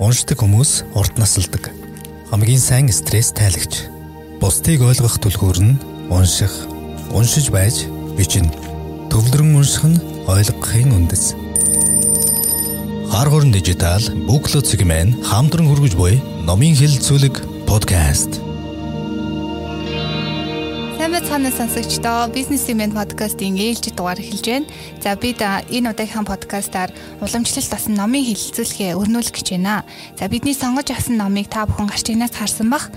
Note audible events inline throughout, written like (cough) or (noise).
Уншдаг хүмүүс урт насалдаг. Хамгийн сайн стресс тайлагч. Бусдыг ойлгох түлхүүр нь унших, уншиж байж бичнэ. Төвлөрөн унших нь ойлгохын үндэс. Гар хүрэн дижитал segment хамтран хүргэж буй номын хэлэлцүүлэг подкаст. Байцгаана сонсогчдоо бизнес имэн подкастын ээлжид дугаар эхэлж байна. За бид энэ удаагийн подкастаар уламжлалт басан номын хэлэлцүүлэхээ өрнүүлэх гэж байна. За бидний сонгож авсан номыг та бүхэн гарч игнаас харсан бах.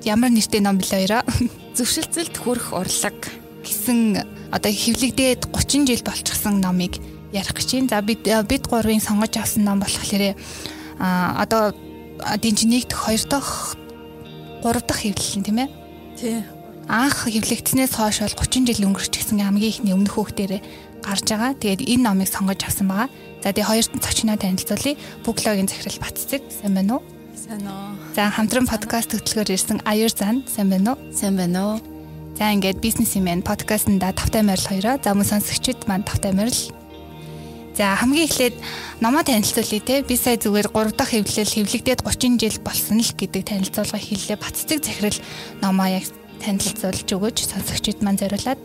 Ямар нэртэй ном билээ хоёроо? (laughs) Зөвшөлтөлд хүрэх урлаг гэсэн одоо хэвлэгдээд 30 жил болчихсон номыг ярих гэж байна. За бид бид гурвын сонгож авсан ном болохоор а одоо дэнч нэг дэх хоёр дахь гурав дахь хэвлэл нь тийм ээ. Тий анх хэвлэгдснээс хойш бол 30 жил өнгөрчихсэн хамгийн ихний өмнөх хүүхдэрээ гарч байгаа. Тэгээд энэ номыг сонгож авсан байгаа. За тэгээ хоёр зочноо танилцуулъя. Бүглогийн захирал Батцэг сайн байна уу? Сайн уу. За хамтран подкаст хөтлөхөөр ирсэн Аяр зан сайн байна уу? Сайн байна уу. За ингээд бизнесмен подкастнда тавтай морил хоёроо. За мөн сонсогчид маань тавтай морил. За хамгийн эхлээд номоо танилцуулъя те. Би сая зүгээр 3 дахь хэвлэл хэвлэгдээд 30 жил болсон л гэдэг танилцуулга хийлээ. Батцэг захирал номоо яг танилцуулж өгөөч сонсогчид маань зориулаад.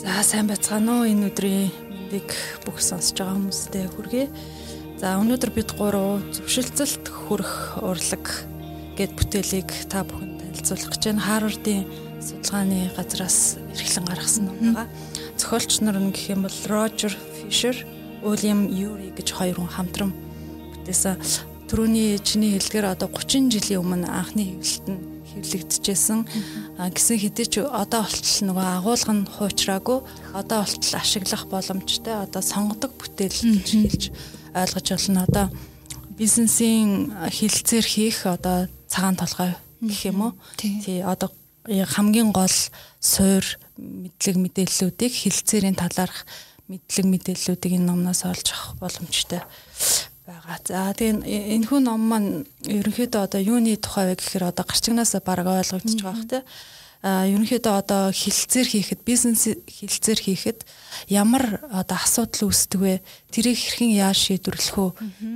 За сайн байцгаана уу энэ өдрийн мэндийг бүх сонсож байгаа хүмүүстээ хүргэе. За өнөөдөр бид гурав зөвшөлтсөлт хүрэх урлаг гэд бүтээлийг та бүхэнд танилцуулах гэж байна. Харвардын судалгааны газраас эрхлэн гаргасан ном байгаа. Зохиолч нар нь гэх юм бол Рожер Фишер, Уильям Юри гэж хоёр хүн хамтран бүтээсэн. Төрөний чиний хэлдгээр одоо 30 жилийн өмнө анхны хэвлэлт нь хэвлэгдэжсэн гэсэн хэдий ч одоо болтол нөгөө агуулга нь хуучраагүй одоо болтол ашиглах боломжтой одоо сонгодог бүтээл гэж хэлж ойлгож болно одоо бизнесийн хилцээр хийх одоо цагаан толгой гэх юм уу? Тий. Одоо хамгийн гол суур мэдлэг мэдээллүүдийг хилцээрийн талаарх мэдлэг мэдээллүүдийг энэ номноос олж авах боломжтой байгаа. За тэгээ энэ хүн ном маань ерөнхийдөө одоо юуны тухай вэ гэхээр одоо гарчигнаас баг ойлгогдож байгаа тийм а ерөнхийдөө одоо хилцээр хийхэд бизнес хилцээр хийхэд ямар одоо асуудал үүсдэг вэ? Тэрийг хэрхэн яаж шийдвэрлэх үү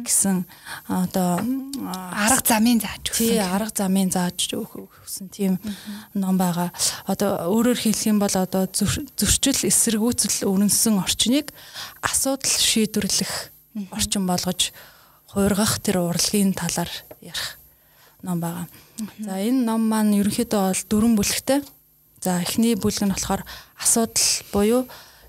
гэсэн одоо арга замын зааж өгсөн тий арга замын зааж өгсөн тийм ном байгаа. Одоо өөрөөр хэлэх юм бол одоо зөрчил эсэргүүцэл өрнөсөн орчныг асуудал шийдвэрлэх орчин болгож хуургах тэр урлагийн талаар ярих ном байгаа. За энэ ном маань ерөнхийдөө бол дөрвөн бүлэгтэй. За эхний бүлэг нь болохоор асуудал буюу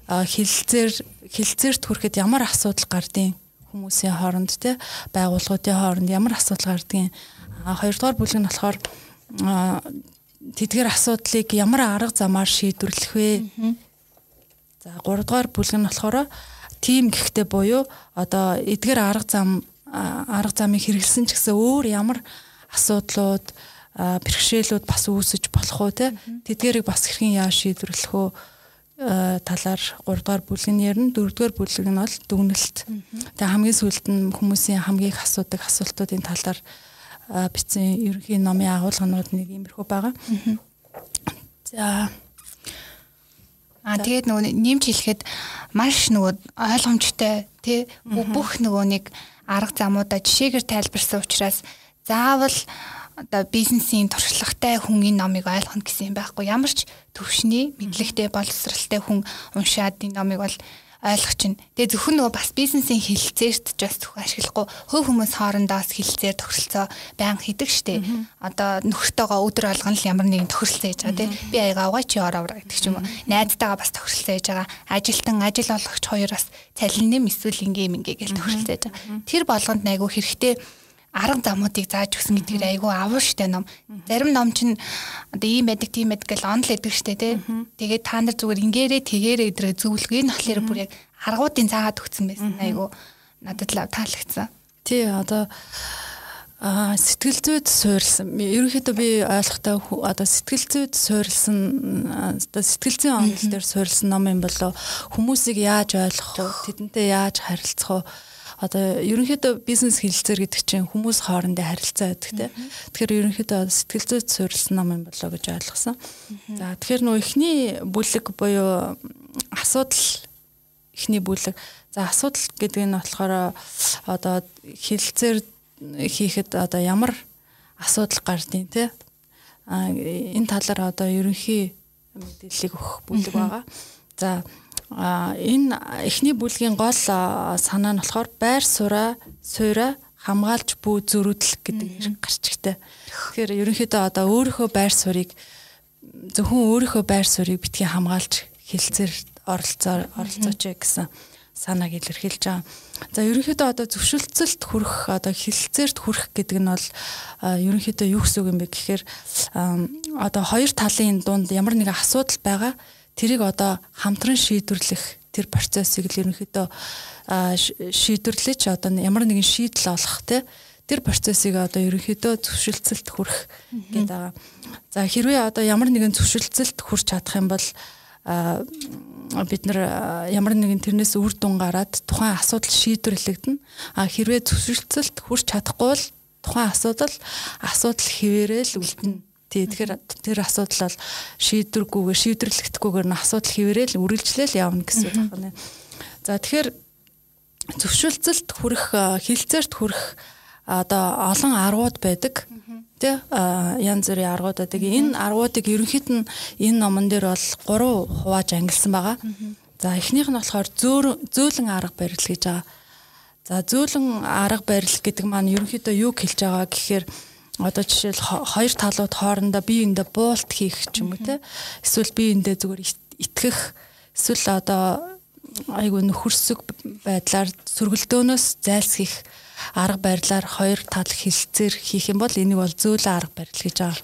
хилцээр хилцээрт хүрэхэд ямар асуудал гардыг хүмүүсийн хооронд те байгууллагуудын хооронд ямар асуудал гардыг хоёрдугаар бүлэг нь болохоор тэдгээр асуудлыг ямар арга замаар шийдвэрлэх вэ? За гуравдугаар бүлэг нь болохоор тим гэхдээ буюу одоо эдгээр арга зам арга замыг хэрэгэлсэн ч гэсэн өөр ямар асуудлууд бэрхшээлүүд бас үүсэж болох уу те тэдгэрийг бас хэрхэн яаж шийдвэрлэх үү? Талаар 3 дугаар бүлэг нь ярина 4 дугаар бүлэг нь бол дүгнэлт. Тэгээ хамгийн сүүлд нь хүмүүсийн хамгийн их асуудаг асуултуудын талаар бичсэн ерөнхий номын агуулганууд нэг иймэрхүү байгаа. За А тэгээд нөгөө нэмж хэлэхэд маш нөгөө ойлгомжтой тий бүх нөгөө нэг арга замуудаа жишээгээр тайлбарсан учраас заавал одоо бизнесийн туршлагатай хүн энэ номыг ойлгох гэсэн юм байхгүй. Ямар ч төвшний мэдлэгтэй боловсралтай хүн уншаад энэ номыг бол ойлгох чинь. Тэгээ зөвхөн нөгөө бас бизнесийн хилцээрт ч бас зөвхөн ашиглахгүй хөв хүмүүс хоорондоос хилцээр тохиролцоо баян хийдэг штеп. Одоо нөхөртөөгөө өдөр алган л ямар нэгэн тохиролцоо хийж байгаа тийм. Би аяга авгаа чи ороо гэдэг ч юм уу. Найзтайгаа бас тохиролцоо хийж байгаа. Ажилтан ажил олгогч хоёроос цалин нэм эсвэл ингээм ингээ гэж тохиролцоо хийж байгаа. Тэр болгонд айгу хэрэгтэй арга замуудыг зааж өгсөн гэдгээр айгүй авуу штэ ном. Зарим ном чинь одоо ийм байдаг тийм байдаг гэл онл байдаг штэ тий. Тэгээд та нар зүгээр ингээрээ тэгээрээ өдрөө зөвлөгөө нь болохоор бүр яг аргуудын заагаад өгсөн байсан айгүй надад л таалагдсан. Тий одоо а сэтгэл зүйд суурилсан. Ерөнхийдөө би ойлгохтой одоо сэтгэл зүйд суурилсан одоо сэтгэл зүйн онол дээр суурилсан ном юм болоо хүмүүсийг яаж ойлгох вэ? Тэдэнтэй яаж харилцах вэ? одоо ерөнхийдөө бизнес хэлэлцээр гэдэг чинь хүмүүс хоорондын харилцаа гэдэг те. Тэгэхээр ерөнхийдөө сэтгэл зүйд суурилсан ном юм болоо гэж ойлгосон. За тэгэхээр нөө эхний бүлэг буюу асуудал эхний бүлэг. За асуудал гэдэг нь болохоор одоо хэлэлцээр хийхэд одоо ямар асуудал гардیں۔ Тэ а энэ талаар одоо ерөнхий мэдээллийг өгөх бүлэг байгаа. За энэ эхний бүлгийн гол санаа нь болохоор байр суура суура хамгаалж бүү зөрүүдлэх гэдэг нэр гарч ихтэй. Тэгэхээр ерөнхийдөө одоо өөрийнхөө байр суурийг зөвхөн өөрийнхөө байр суурийг битгий хамгаалж хилцээр оролцоо оролцооч гэсэн санааг илэрхийлж байгаа. За ерөнхийдөө одоо зөвшөлтсөлт хүрэх одоо хилцээрт хүрэх гэдэг нь бол ерөнхийдөө юу гэсэн үг юм бэ гэхээр одоо хоёр талын дунд ямар нэгэн асуудал байгаа тэрийг одоо хамтран шийдвэрлэх тэр процессыг л ерөнхийдөө шийдвэрлэж одоо ямар нэгэн шийдэл олох те тэр процессыг одоо ерөнхийдөө зөвшөлтсөлт хүрэх гэдэг байгаа. За хэрвээ одоо ямар нэгэн зөвшөлтсөлт хүрч чадах юм бол бид нар ямар нэгэн тэрнээс үр дүн гараад тухайн асуудал шийдвэрлэгдэнэ. А хэрвээ зөвшөлтсөлт хүрч чадахгүй бол тухайн асуудал асуудал хിവэрэл үлдэнэ. Тий тэгэхээр тэр асуудал бол шийдвэргүйгээр шийдвэрлэгдэхгүйгээр нь асуудал хിവэрэл үргэлжлээл явна гэсэн үг байна. За тэгэхээр зөвшөлтсөлт хүрэх хилцээрт хүрэх одоо олон аргууд байдаг. Тэ янз бүрийн аргууд байдаг. Энэ аргуудыг ерөнхийд нь энэ номон дээр бол гурван хувааж ангилсан байгаа. За эхнийх нь болохоор зөөлөн арга барил гэж байгаа. За зөөлөн арга барил гэдэг маань ерөнхийдөө юу хэлж байгаа гэхээр одоо жишээл хоёр талууд хоорондоо биеиндээ буулт хийх ч юм уу те эсвэл биеиндээ зүгээр итгэх эсвэл одоо айгүй нөхөрсөг байдлаар сөргөлдөөнөөс зайлсхийх арга барилаар хоёр тал хилцээр хийх юм бол энийг бол зөөлөн арга барил гэж байгаа.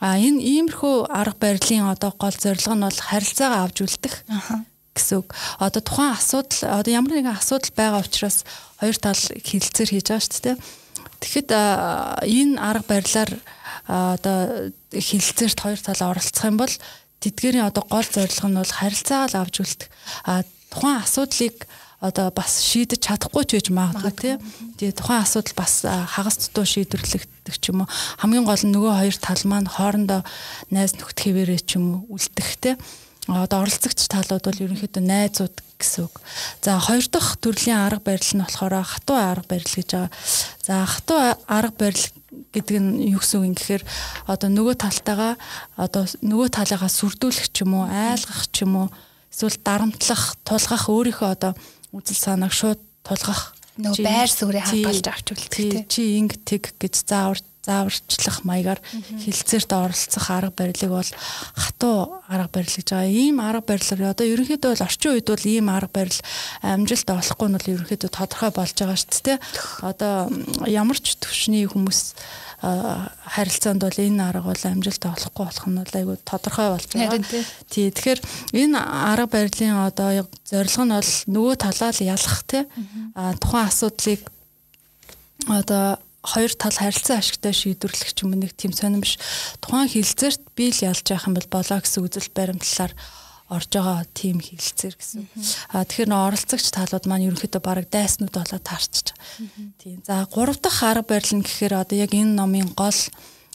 А энэ иймэрхүү арга барилын одоо гол зорилго нь бол харилцаагаа авч үлдэх гэсэн үг. Одоо тухайн асуудал одоо ямар нэгэн асуудал байгаа учраас хоёр тал хилцээр хийж байгаа шүү дээ. Тэгэхэд энэ арга барилаар одоо хилцээрт хоёр тал оролцох юм бол тэдгээрийн одоо гол зорилго нь бол харилцаагаа л авч үлдэх. А тухайн асуудлыг одоо бас шийдэж чадахгүй ч байж магадгүй тий. Тэгээ тухайн асуудал бас хагас дутуу шийдвэрлэгдэх ч юм уу. Хамгийн гол нь нөгөө хоёр тал маань хоорондоо найз нөхд хэвээрээ ч юм уу үлдэх тий одоо оролцогч талууд бол ерөнхийдөө найзууд гэсэн үг. За хоёр дахь төрлийн арга барил нь болохоор хатуу арга барил гэж байгаа. За хатуу арга барил гэдэг нь юу гэсэн үг юм гэхээр одоо нөгөө талтайгаа одоо нөгөө талыгаа сүрдүүлэх ч юм уу, айлгах ч юм уу, эсвэл дарамтлах, тулгах өөрийнхөө одоо үзэл санааг шууд тулгах нөгөө байр суурийг хадгалж авч үлдэх чи инг тэг гэж заавар зааварчлах маягаар хилцээрт оролцох арга барилыг бол хатуу арга барил гэж байгаа. Ийм арга барилаар одоо ерөнхийдөө бол орчин үед бол ийм арга барил амжилт олохгүй нь бол ерөнхийдөө тодорхой болж байгаа шүү дээ. Одоо ямар ч төвшний хүмүүс харилцаанд бол энэ арга бол амжилт олохгүй болох нь айгүй тодорхой болж байгаа. Тий. Тэгэхээр энэ арга барилын одоо зорилго нь бол нөгөө талаа л ялах тий. А тухайн асуудлыг одоо хоёр тал харилцан ашигтай шийдвэрлэх юм нэг тийм сонирм биш. Тухайн хилцээрт би л ялж явах юм бол болоо гэсэн үзэл баримтлалаар орж байгаа тийм хилцээр гэсэн. А тэгэхээр нөө оролцогч талууд маань ерөнхийдөө баг дайснууд болоод байгаа. Тийм. За гурав дахь арга барил нь гэхээр одоо яг энэ номын гол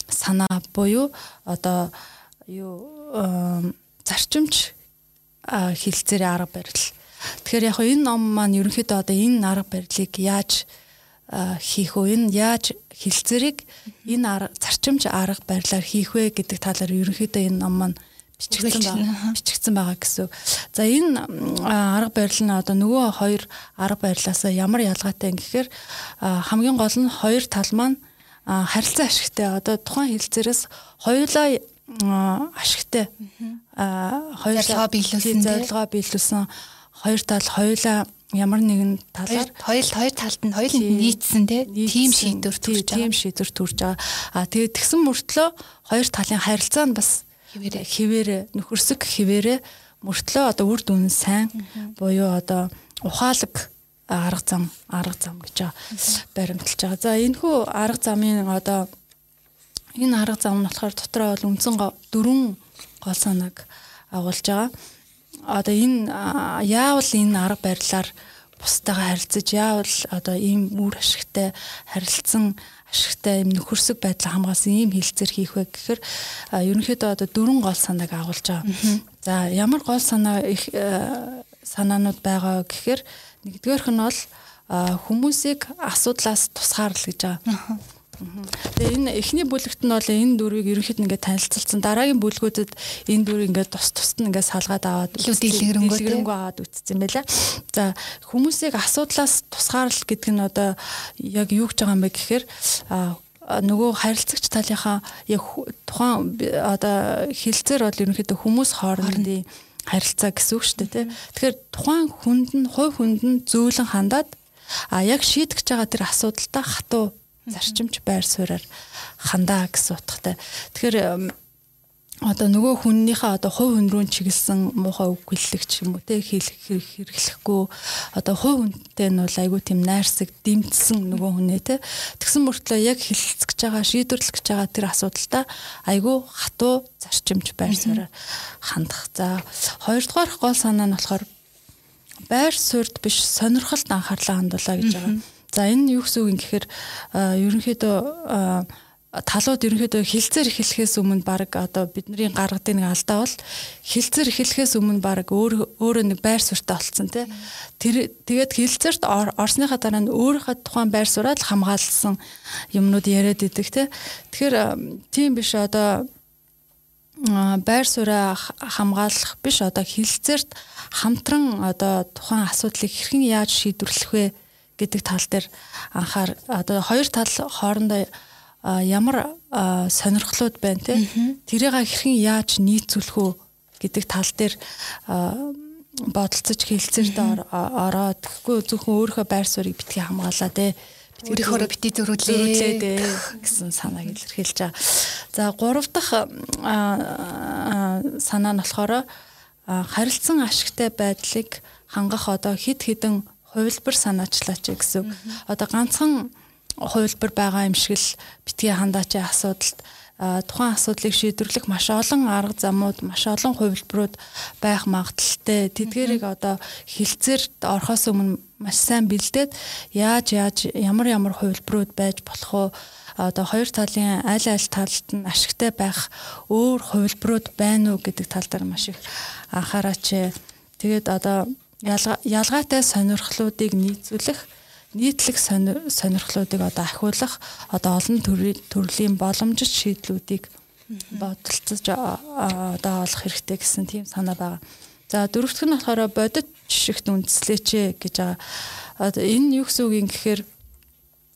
санаа буюу одоо юу зарчимч хилцээрийн арга барил. Тэгэхээр яг энэ ном маань ерөнхийдөө одоо энэ арга барилыг яаж хийх үү энэ яаж хилцээрийг энэ арга зарчимж арга барилаар хийх вэ гэдэг талаар ерөнхийдөө энэ ном маань бичигдсэн байгаа бичигдсэн байгаа гэсэн. За энэ арга барил нь одоо нөгөө хоёр арга барилаасаа ямар ялгаатай юм гэхээр хамгийн гол нь хоёр тал маань харилцан ашигтай. Одоо тухайн хилцээрээс хоёулаа ашигтай. Хоёулаа биелүүлсэн зорилгоо биелүүлсэн. Хоёр тал хоёулаа ямар нэгэн талаар. Хоёр хоёр талд нь хоёул нийцсэн тийм шийдвэр төрж байгаа. Тийм шийдвэр төрж байгаа. А тэгээд тэгсэн мөртлөө хоёр талын харилцаа нь бас хിവэр нөхөрсөг хിവэрэ мөртлөө одоо үр дүн сайн буюу одоо ухаалаг арга зам арга зам гэж баримталж байгаа. За энэхүү арга замын одоо энэ арга зам нь болохоор дотроо бол үндсэн дөрвөн гол санааг агуулж байгаа. Одоо энэ яавал энэ арга барилаар бустайгаа харилцаж яавал одоо ийм үр ашигтай харилцсан ашигтай юм нөхөрсөг байдлаа хамгаалсан ийм хилцээр хийх вэ гэхээр ерөнхийдөө одоо дөрвөн гол санааг агуулж байгаа. За ямар гол санаа их санаанууд байгаа гэхээр нэгдүгээрх нь бол хүмүүсийг асуудлаас тусгаарлал гэж байгаа. Тэгээ энэ эхний бүлэгт нь бол энэ дүрийг ерөнхийд ингээд танилцуулсан. Дараагийн бүлгүүдэд энэ дүр ингээд тус тусад нь ингээд салгаад аваад дэлгэрэнгүй аваад үтцсэн байлаа. За хүмүүсийг асуудлаас тусгаарлал гэдэг нь одоо яг юу гэж байгаа юм бэ гэхээр нөгөө харилцагч талынхаа яг тухайн одоо хилцээр бол ерөнхийдөө хүмүүс хоорондын харилцаа гэсэн үг шүү дээ тий. Тэгэхээр тухайн хүнд нь хувь хүнд нь зөөлөн хандаад а яг шийдэж байгаа тэр асуудалтай хатуу зарчимч байр сууриар хандаа гэсэн утгатай. Тэгэхээр одоо нөгөө хүннийхээ одоо хувь хүн рүү чиглэсэн муухай үг хэллэгч юм уу те хэрэглэхгүй одоо хувь хүнтэй нь бол айгүй тийм найрсаг дэмтсэн нөгөө хүнээ те тэгсэн мөртлөө яг хэлэлцэж байгаа шийдвэрлэх гэж байгаа тэр асуудалтай айгүй хатуу зарчимж байр суурьаар хандах. За хоёрдугаар гол санаа нь болохоор байр суурьд биш сонирхолд анхаарлаа хандуулаа гэж байгаа. За энэ юу гэсэн үг юм гэхээр ерөнхийдөө талууд ерөнхийдөө хилцээр эхлэхээс өмнө баг одоо бидний гаргадаг нэг алдаа бол хилцээр эхлэхээс өмнө баг өөр өөрөө нэг байр суурьтай болцсон тий. Тэр тэгээд хилцээрт орсныхаа дараа нь өөрийнхөө тухайн байр сууриад хамгаалсан юмнууд яриад идэг тий. Тэгэхээр тийм биш одоо байр сууриа хамгаалах биш одоо хилцээрт хамтран одоо тухайн асуудлыг хэрхэн яаж шийдвэрлэх вэ гэдэг тал дээр анхаар одоо хоёр тал хоорондоо ямар сонирхлууд байна те? Тэрийг хэрхэн яаж нийцүүлэх үү гэдэг тал дээр бодолцож хэлцээрд ороод тэгэхгүй зөвхөн өөрийнхөө байр суурийг битгий хамгаалаа те? Өөрийнхөө бити зөрүүлээ. гэсэн санааг илэрхийлж байгаа. За гурав дахь санаа нь болохоор харилцан ашигтай байдлыг хангах одоо хид хідэн хувилбар санаачлаач гэсэн. Одоо ганцхан хувилбар байгаа юм шиг л битгий хандаачийн асуудалд тухайн асуудлыг шийдвэрлэх маш олон арга замууд, маш олон хувилбарууд байх магадaltaй. Тэдгэрийг одоо хилцээрд орохоос өмнө маш сайн бэлдээд яаж яаж ямар ямар хувилбарууд байж болох вэ? одоо хоёр талын аль аль талд нь ашигтай байх өөр хувилбарууд байна уу гэдэг тал дээр маш их анхаараач. Тэгээд одоо ялгаатай сонирхлуудыг нийцүүлэх нийтлэг сонирхлуудыг одоо ахиулах одоо олон төрлийн боломжит шийдлүүдийг бодолцож одоо олох хэрэгтэй гэсэн тийм санаа байгаа. За дөрөвдөх нь болохоор бодит жишгт үндэслээч гэж байгаа. Одоо энэ юу гэсэн үг юм гэхээр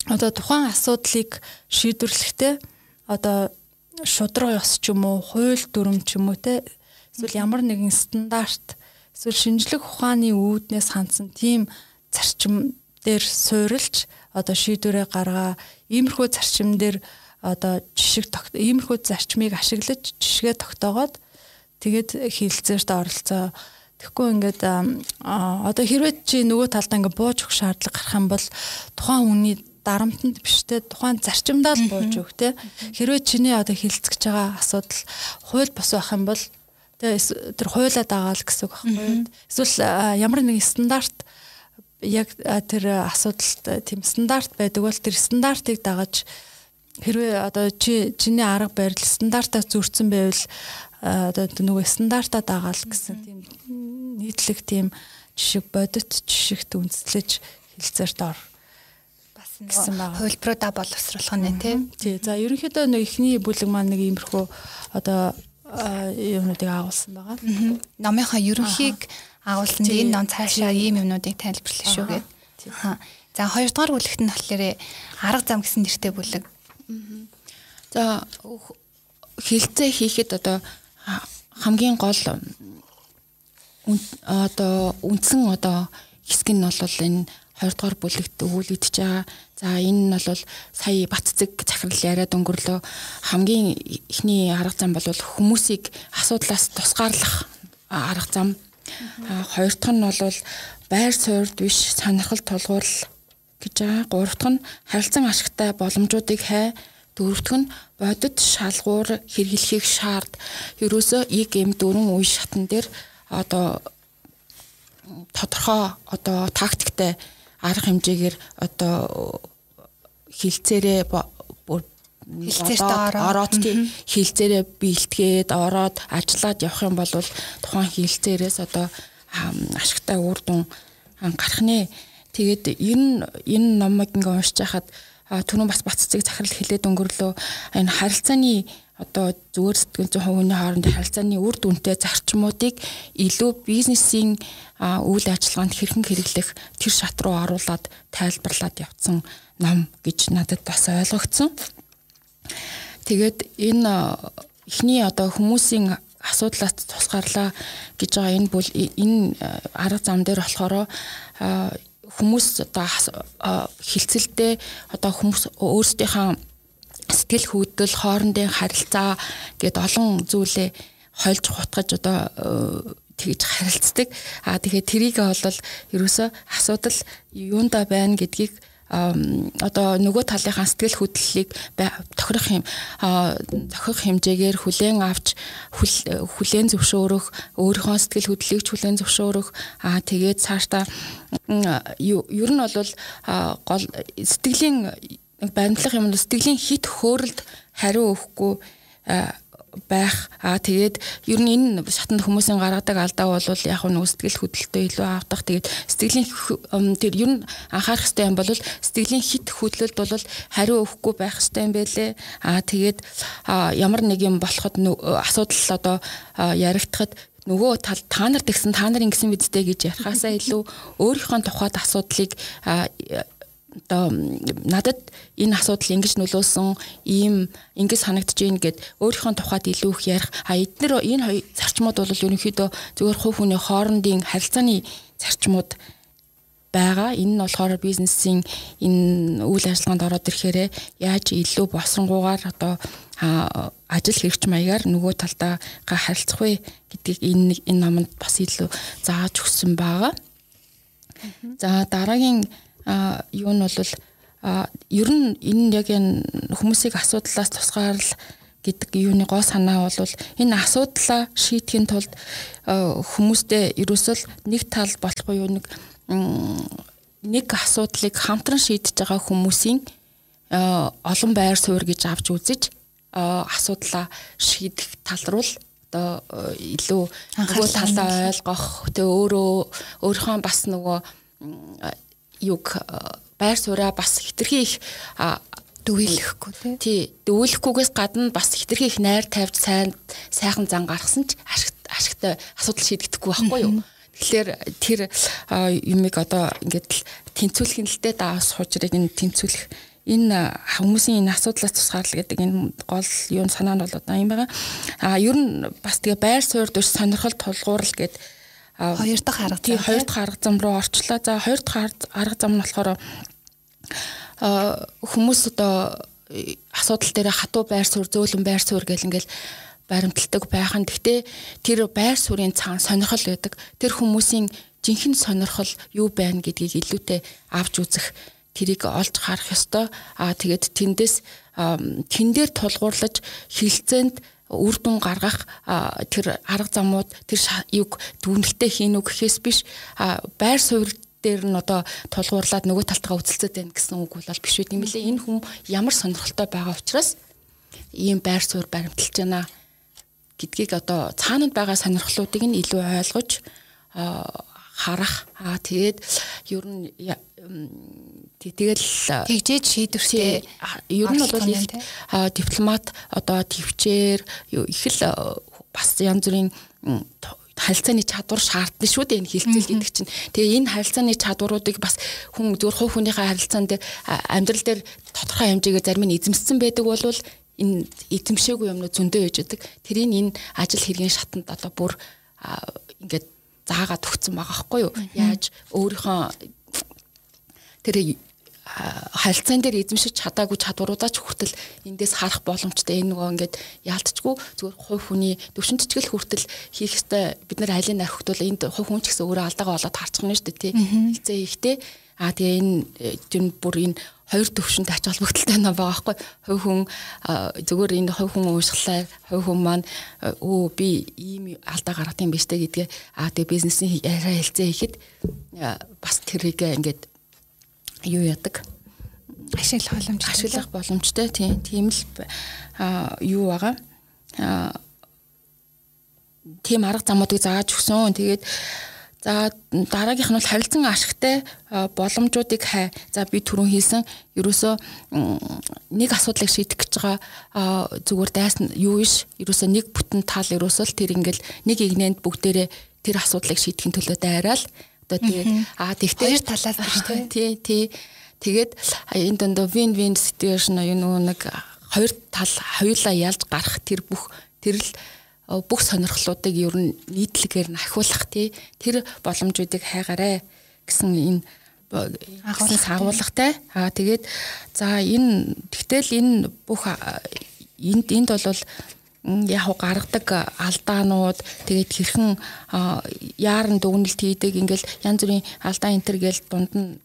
одоо тухайн асуудлыг шийдвэрлэхдээ одоо шудраг ёс ч юм уу, хууль дүрм ч юм уу те эсвэл ямар нэгэн стандарт эсвэл шинжлэх ухааны үүднээс хандсан тийм зарчим дээр суурилж одоо шийдвэрээ гаргаа иймэрхүү зарчим дээр одоо жишг иймэрхүү зарчмыг ашиглаж жишгээ тогтоогоод тэгээд хилцээрт оролцоо. Тэгэхгүй ингээд одоо хэрвээ чи нөгөө талдаа ингээд бууж өгөх шаардлага гарах юм бол тухайн хүний дарамтанд биштэй тухайн зарчимдаа л бууж өгөх те. Хэрвээ чиний одоо хилцэж байгаа асуудал хууль бос байх юм бол Тэгээ тэр хуйлаа дагаал гэсэн үг байхгүй? Эсвэл ямар нэгэн стандарт яг тэр асуудалд тийм стандарт байдаг бол тэр стандартыг дагаж хэрвээ одоо чи чиний арга барил стандартаа зөрчсөн байвал одоо нөгөө стандартаа дагаал гэсэн тийм нийтлэг тийм жишг бодит жишгт үндэслэж хилцээрт ор гэсэн байгаа. Хувилбаруудаа боловсруулах нь тийм. Тий. За ерөнхийдөө нэг ихний бүлэг маань нэг иймэрхүү одоо юмнуудыг агуулсан байгаа. Номынхаа ерөнхийг агуулсан энэ ном цаашаа ийм юмнуудыг тайлбарлах шүү гэд. За хоёрдугаар бүлэгт нь болохоор арга зам гэсэн нэртэй бүлэг. За хилцээ хийхэд одоо хамгийн гол одоо үндсэн одоо хэсэг нь бол энэ 20 дугаар бүлэгт өгүүлэгдэж байгаа. За энэ нь бол сая Батцэг захирал яриад өнгөрлөө хамгийн ихний арга зам бол хүмүүсийг асуудлаас тусгаарлах арга зам. Хоёр дахь нь бол байр суурьд биш сонирхол тулгуурлал гэж байгаа. Гурав дахь нь харилцан ашигтай боломжуудыг хай. Дөрөв дахь нь бодит шалгуур хэрэглэхийг шаард. Ерөөсөө эм дөрвөн үе шатн дээр одоо тодорхой одоо тактиктэй арга хэмжээгээр одоо хилцээрээ хилцээрт ороод тий хилцээрээ бэлтгээд ороод ажиллаад явах юм бол тухайн хилцээрээс одоо ашигтай үр дүн гарах нэ. Тэгээд энэ энэ номыг ингээ уншиж хахад түрүүн бас баццыг захирал хилээд өнгөрлөө энэ харилцааны одоо зүгээр сэтгэл зүйн хувийн хоорондын харилцааны үр дүнтэй зарчмуудыг илүү бизнесийн үйл ажиллагаанд хэрхэн хэрэглэх тэр шат руу оруулаад тайлбарлаад явцсан ном гэж надад бас ойлгогдсон. Тэгээд энэ эхний одоо хүмүүсийн асуудлаас тусгаарлаа гэж байгаа энэ бол энэ арга зам дээр болохоор хүмүүс одоо хилцэлдээ одоо хүмүүс өөрсдийнхээ сэтгэл хөдлөл хоорондын харилцаа гэд олон зүйлээ хольж хутгаж одоо тэгж харилцдаг. Аа тэгэхээр трийг бол ерөөсөө асуудал юунда байна гэдгийг одоо нөгөө талынхаа сэтгэл хөдлөлийг тохирох юм тохирох хэмжээгээр хүлээн авч хүлээн зөвшөөрөх өөрийнхөө сэтгэл хөдлөлийг хүлээн зөвшөөрөх аа тэгээд цаашдаа ер нь бол гол сэтгэлийн баримтлах юм сэтгэлийн хит хөөрөлд хариу өгөхгүй байх. Аа тэгээд ер нь энэ шатанд хүмүүсийн гаргадаг алдаа бол яг нэг сэтгэл хөдлөлтөө илүү авдах. Тэгээд сэтгэлийн тэр ер нь анхаарах хэрэгтэй юм бол сэтгэлийн хит хөдлөлд бол хариу өгөхгүй байх хэрэгтэй юм байлээ. Аа тэгээд ямар нэг юм болоход асуудал одоо яригдахад нөгөө тал та нарт гэсэн та нар ингэсэн бидтэй гэж ярихаасаа илүү өөрийнхөө тухайд асуудлыг одоо надад энэ асуудал ингэж нөлөөсөн ийм ингэж санагдаж байна гэд өөрийнхөө тухайд илүү их ярих а эдгээр энэ зарчмууд бол ерөнхийдөө зөвхөн хувь хүний хоорондын харилцааны зарчмууд байгаа. Энэ нь болохоор бизнесийн энэ үйл ажиллагаанд ороод ирэхээр яаж илүү босронгуугаар одоо ажил хэрэгч маягаар нөгөө талдаа харилцах вэ гэдгийг энэ энэ номонд бас илүү зааж өгсөн байгаа. За дараагийн юу нь бол ер нь энэ яг энэ хүмүүсийг асуудлаас тусгаарлал гэдэг юуны гоо санаа бол энэ асуудлаа шийдэхин тулд хүмүүстэй ерөөсөл нэг тал болохгүй юу нэг нэг асуудлыг хамтран шийдэж байгаа хүмүүсийн олон байр суурь гэж авч үзэж асуудлаа шийдэх тал руу одоо илүү нөгөө талаа ойлгох тэ өөрөө өөрийнхөө бас нөгөө юг байр сууриа бас хитрхи их дүүлэхгүй тий. дүүлэхгүйгээс гадна бас хитрхи их найр тавьж сайн сайхан зан гаргасан ч ашиг ашигтай асуудал шийдэгдэхгүй байхгүй юу? Тэгэхээр тэр юмыг одоо ингээд тэнцвүүлэх нь л дээ даавс хуужрыг энэ тэнцвүүлэх энэ хүмүүсийн энэ асуудлаас тусгаарлал гэдэг энэ гол юу санаа нь бол одоо юм байгаа. А ер нь бас тэгээ байр суурь дөр сонирхол тулгуурал гэдэг Хоёр дахь арга зам. Хоёр дахь арга зам руу орчлоо. За хоёр дахь арга зам нь болохоор хүмүүс одоо асуудал дээр хатуу байр суурь, зөөлөн байр суурь гэл ингээл баримталдаг байхын. Гэхдээ тэр байр суурийн цаан сонирхол байдаг. Тэр хүмүүсийн жинхэнэ сонирхол юу байна гэдгийг илүүтэй авч үзэх тэрийг олж харах ёстой. Аа тэгээд тэндээс тэн дээр тулгуурлаж хилцээнд үр дүн гаргах тэр арга замууд тэр юг дүнэлтээ хийн үг гэхээс биш байр суурь дээр нь одоо тулгуурлаад нөгөө талтгаа үзэлцээд байна гэсэн үг бол биш үү? Тийм лээ энэ хүн ямар сонирхолтой байгаа учраас ийм байр суурь баримталж байна гэдгийг одоо цаанад байгаа сонирхлуудыг нь илүү ойлгож харах. Аа тэгээд ер нь тэгэл тэгжээж шийдвэртэй ер нь бол дипломат одоо төвчээр их л бас янз бүрийн харилцааны чадвар шаардна шүү дээ энэ хилцэл гэдэг чинь. Тэгээ энэ харилцааны чадваруудыг бас хүн зөвхөн хувь хүнийхээ харилцаан дээр амьдрал дээр тодорхой хэмжээгээр зарим нь эзэмссэн байдаг бол энэ эзэмшээгүй юмнууд зөндөө байж байдаг. Тэрийг энэ ажил хэргийн шатанд одоо бүр ингээд заагаад өгсөн байгаа байхгүй юу? Яаж өөрийнхөө тэр харилцаан дээр эзэмшиж чадаагүй чадваруудаа ч хүртэл эндээс харах боломжтой. Энэ нөгөө ингээд яалтчгүй зүгээр хувь хүний төвшинтчгэл хүртэл хийх ёстой. Бид нар айлын нархт бол энд хувь хүн ч гэсэн өөрөө алдаагаа болоод харчих нь шүү дээ тий. Хэлцээ ихтэй. А тэгээ энэ тэр бүр энэ хоёр төвшөнд ач холбогдолтой юм байгаа байхгүй. Хувь хүн зүгээр энэ хувь хүн уушглаа хувь хүн маань өө би ийм алдаа гаргад юм биш тэ гэдгээ а тэгээ бизнесийн яриа хэлцээ хийхэд бас тэрийг ингээд юу яадаг? Ашиглах боломжтой ашиглах боломжтой. Тийм тийм л юу байгаа? Тийм арга замуудыг зааж өгсөн. Тэгээд За дараагийнх нь бол харилцан ашигтай боломжуудыг хай. За би түрүүн хэлсэн ерөөсөө нэг асуудлыг шийдэх гэж байгаа зүгээр дайсан юу биш. Ерөөсөө нэг бүтэн тал ерөөсөө л тэр ингээл нэг игнэнд бүгдээрээ тэр асуудлыг шийдэхин төлөө дайраал одоо тэгээд аа тэгтээ талаас биш (laughs) тий. Тий тэгээд энэ дондоо вин вин situation юу нэг хоёр тал хоёулаа ялж гарах тэр бүх тэр л бүх сонирхлуудыг ер нь нийтлэгээр нь ахиулах тий. Тэр боломжуудыг хайгаарэ гэсэн энэ агуулсан сагуулгатай аа тэгээд за энэ тэгтэл энэ бүх энд энд бол яг гаргадаг алдаанууд тэгээд хэрхэн яаран дүгнэлт хийдэг ингээл янз бүрийн алдаа энтер гээл дунд нь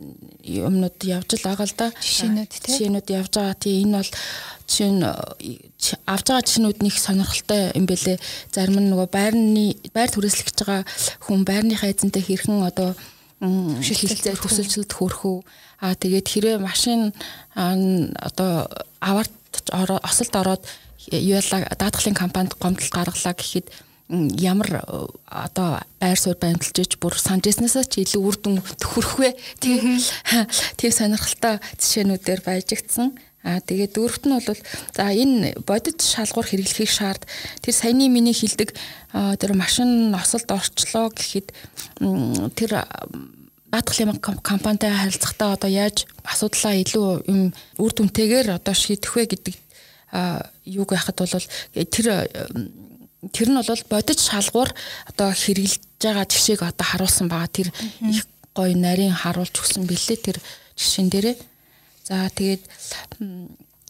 юмнууд явж л байгаа л да. Жишээнүүд тийм жишээнүүд явж байгаа. Тийм энэ бол жишээ нь авж байгаа жишээнүүд нэг сонирхолтой юм бэлээ. Зарим нь нөгөө байрны байр түрээслэгч байгаа хүн байрныхаа эзэнтэй хэрхэн одоо шилжилтээр хүсэлцэлд хүрэх үү аа тэгээд хэрэг машин одоо аварт осолд ороод юулаа даатгалын компанид гомдол гаргалаа гэхэд ямар одоо байр суурь баримталж иж бүр санджснасаа ч илүү үр дүн төрөх вэ тийм (laughs) тийм сонирхолтой жишээнүүдээр баяжигдсан Аа тэгээд дөрөвт нь бол за энэ бодит шалгуур хэрэглэхийг шаард тэр саяны миний хилдэг тэр машин осолд орчлоо гэхэд тэр даатгалын компанитай харилцахдаа одоо яаж асуудлаа илүү юм үр дүнтэйгээр одоо шийдэх вэ гэдэг юуг яхад бол тэр тэр нь бол бодит шалгуур одоо хэрэгжилж байгаа жишээг одоо харуулсан байгаа. Тэр их гоё нарийн харуулж өгсөн бэлээ тэр жишээн дээрээ. За тэгээд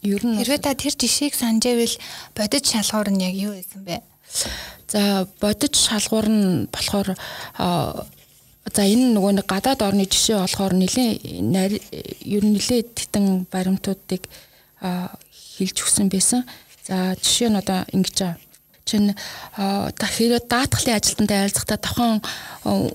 ер нь хэрвээ та тэр жишээг санджээвэл бодит шалгуур нь яг юу байсан бэ? За бодит шалгуур нь болохоор за энэ нөгөө нэг гадаад орны жишээ болохоор нэлээ ер нь нэлээ тэтэн баримтуудыг хэлж өгсөн байсан. За жишээ нь одоо ингэж аа чин хэрэг даатгалын ажилтнтай айлзахдаа тохон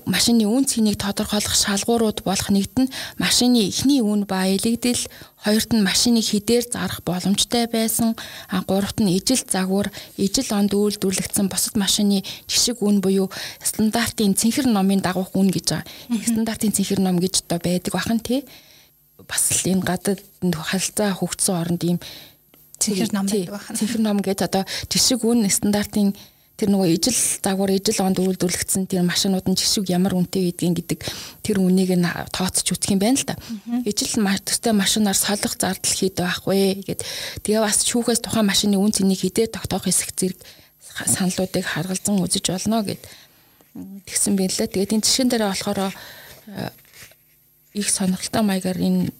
машины үн цэнийг тодорхойлох шалгуурууд болох нэгд нь машины эхний үн ба элэгдэл хоёрт нь машиныг хідээр зарах боломжтой байсан а гуравт нь ижил загвар ижил онд үйлдвэрлэгдсэн бусад машины жишг үн буюу стандартын цэнхэр номын дагуух үн гэж байгаа. Стандартын цэнхэр ном гэж одоо байдаг бахан тий. Бас л энэ гадаад харилцаа хөгжсөн оронд ийм цэнхэр ном байдаг байна. Цэнхэр ном гэдэг одоо жишг үн стандартын тэр нөгөө ижил загвар ижил онд үйлдвэрлэгдсэн тэр машинууд нь жишг ямар үнэтэй гэдгийг гэдэг тэр үнийг нь тооцож үзэх юм байна л да. Ижил төстэй машинаар солих зардал хийдэг байхгүй гэд. Тэгээ бас шүүхээс тухайн машины үн цэнийг хідээ тогтоох хэсэг зэрэг саналуудыг харгалзан үзэж болно гэд тэгсэн байна лээ. Тэгээд энэ жишээн дээр болохоор их сонирхолтой маягаар энэ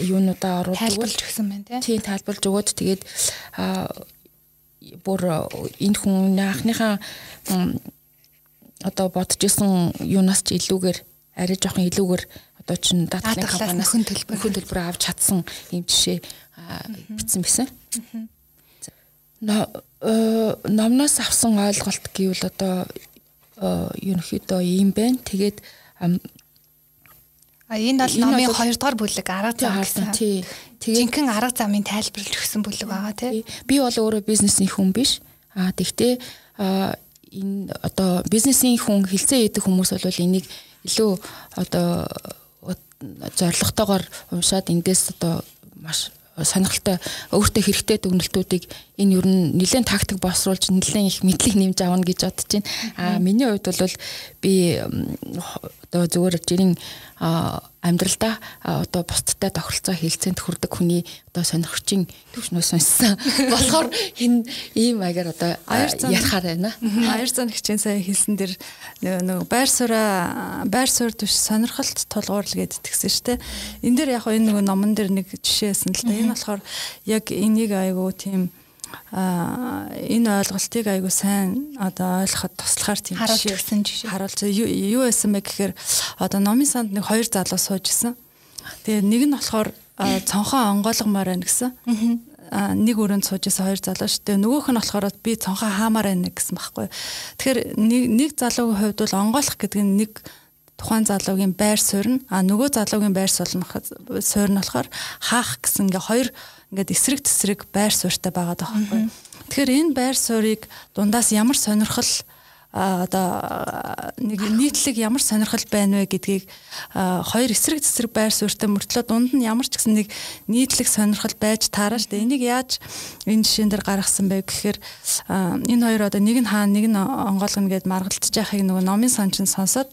юунуудаа оруулж тайлбарлаж өгсөн байна тийм тайлбарлаж өгөөд тэгээд бүр энэ хүн анхныхаа одоо бодож исэн юунаас ч илүүгээр арай жоохон илүүгээр одоо чин даатгалын компаниас нөхөн төлбөр. нөхөн төлбөр авч чадсан юм жишээ бичсэн байсан. Номноос авсан ойлголт гэвэл одоо ерөнхийдөө ийм байна. Тэгээд А энэ бол номын 2 дугаар бүлэг арга зам гэсэн. Тий. Тэгээ жинхэнэ арга замыг тайлбарлаж өгсөн бүлэг байгаа тий. Би бол өөрөө бизнесийн хүн биш. А тэгтээ энэ одоо бизнесийн хүн хилцээ идэх хүмүүс бол энийг илүү одоо зоригтойгоор уншаад эндээс одоо маш сонирхолтой өөртөө хэрэгтэй дүгнэлтүүдийг энэ ер нь нэлээд тактик босруулж нэлээд их мэдлэг нэмж авна гэж бодож байна. А миний хувьд бол би одоо зүгээр жирийн амьдралдаа одоо бусдтай тохиролцоо хилцээнд хүрдэг хүний одоо сонирхчийн төвшнөө сонссон. (laughs) Болохоор энэ ийм маягаар одоо ярихаар байна. Аяр зан хичээн сая хэлсэн дэр нөгөө байр сууриа байр суурь төш сонирхолт тулгуурлал гэдэг тэгсэн дээ. Энэ дэр яг энэ нөгөө номон дэр нэг жишээсэн л да. Энэ болохоор яг энийг айгуу тийм энэ ойлголтыг айгу сайн одоо ойлгоход туслахаар тийм жишээ харуулж юу байсан бэ гэхээр одоо номын санд нэг хоёр залуу сууж исэн. Тэгээ нэг нь болохоор цонхоо онгойлгомоор байна гэсэн. А нэг өрөөнд сууж исэн хоёр залуу шүү дээ. Нөгөөх нь болохоор би цонхоо хаамаар байна гэсэн байхгүй. Тэгэхээр нэг нэг залуугийн хувьд бол онгойлох гэдэг нь нэг тухайн залуугийн байр суурь нь а нөгөө залуугийн байр суурь нь болохоор хаах гэсэн ингээ хоёр ингээд эсрэг тесрэг байр суурьтай байгаа даахгүй. Тэгэхээр энэ байр суурийг дундаас ямар сонирхол одоо нэг нийтлэг ямар сонирхол байна вэ гэдгийг хоёр эсрэг цэсрэг байр суурьтай мөртлөө дунд нь ямар ч гэсэн нэг нийтлэг сонирхол байж таараа штэ энийг яаж энэ жишээн дээр гаргасан бэ гэхээр энэ хоёр одоо нэг нь хаана нэг нь онгойлгоно гэд маргалдаж яхахыг нөгөө номын сан чинь сонсоод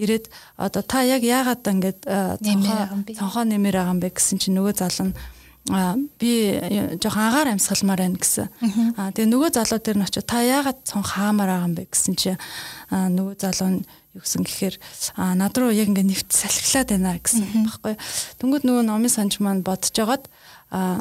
ирээд одоо та яг яагаад ингэж цонхоо нэмэр байгаа юм бэ? гэсэн чинь нөгөө залуу нь би жоохон агаар амьсгалмаар байна гэсэн. А тэгээ нөгөө залуу дээр нь очиж та яагаад цон хаамаар байгаа юм бэ гэсэн чи нөгөө залуу нь юу гэсэн гэхээр а над руу яг ингээ нэвт салхилаад байна гэсэн баггүй. Тэнгүүд нөгөө номын санж маань бодож жагаад а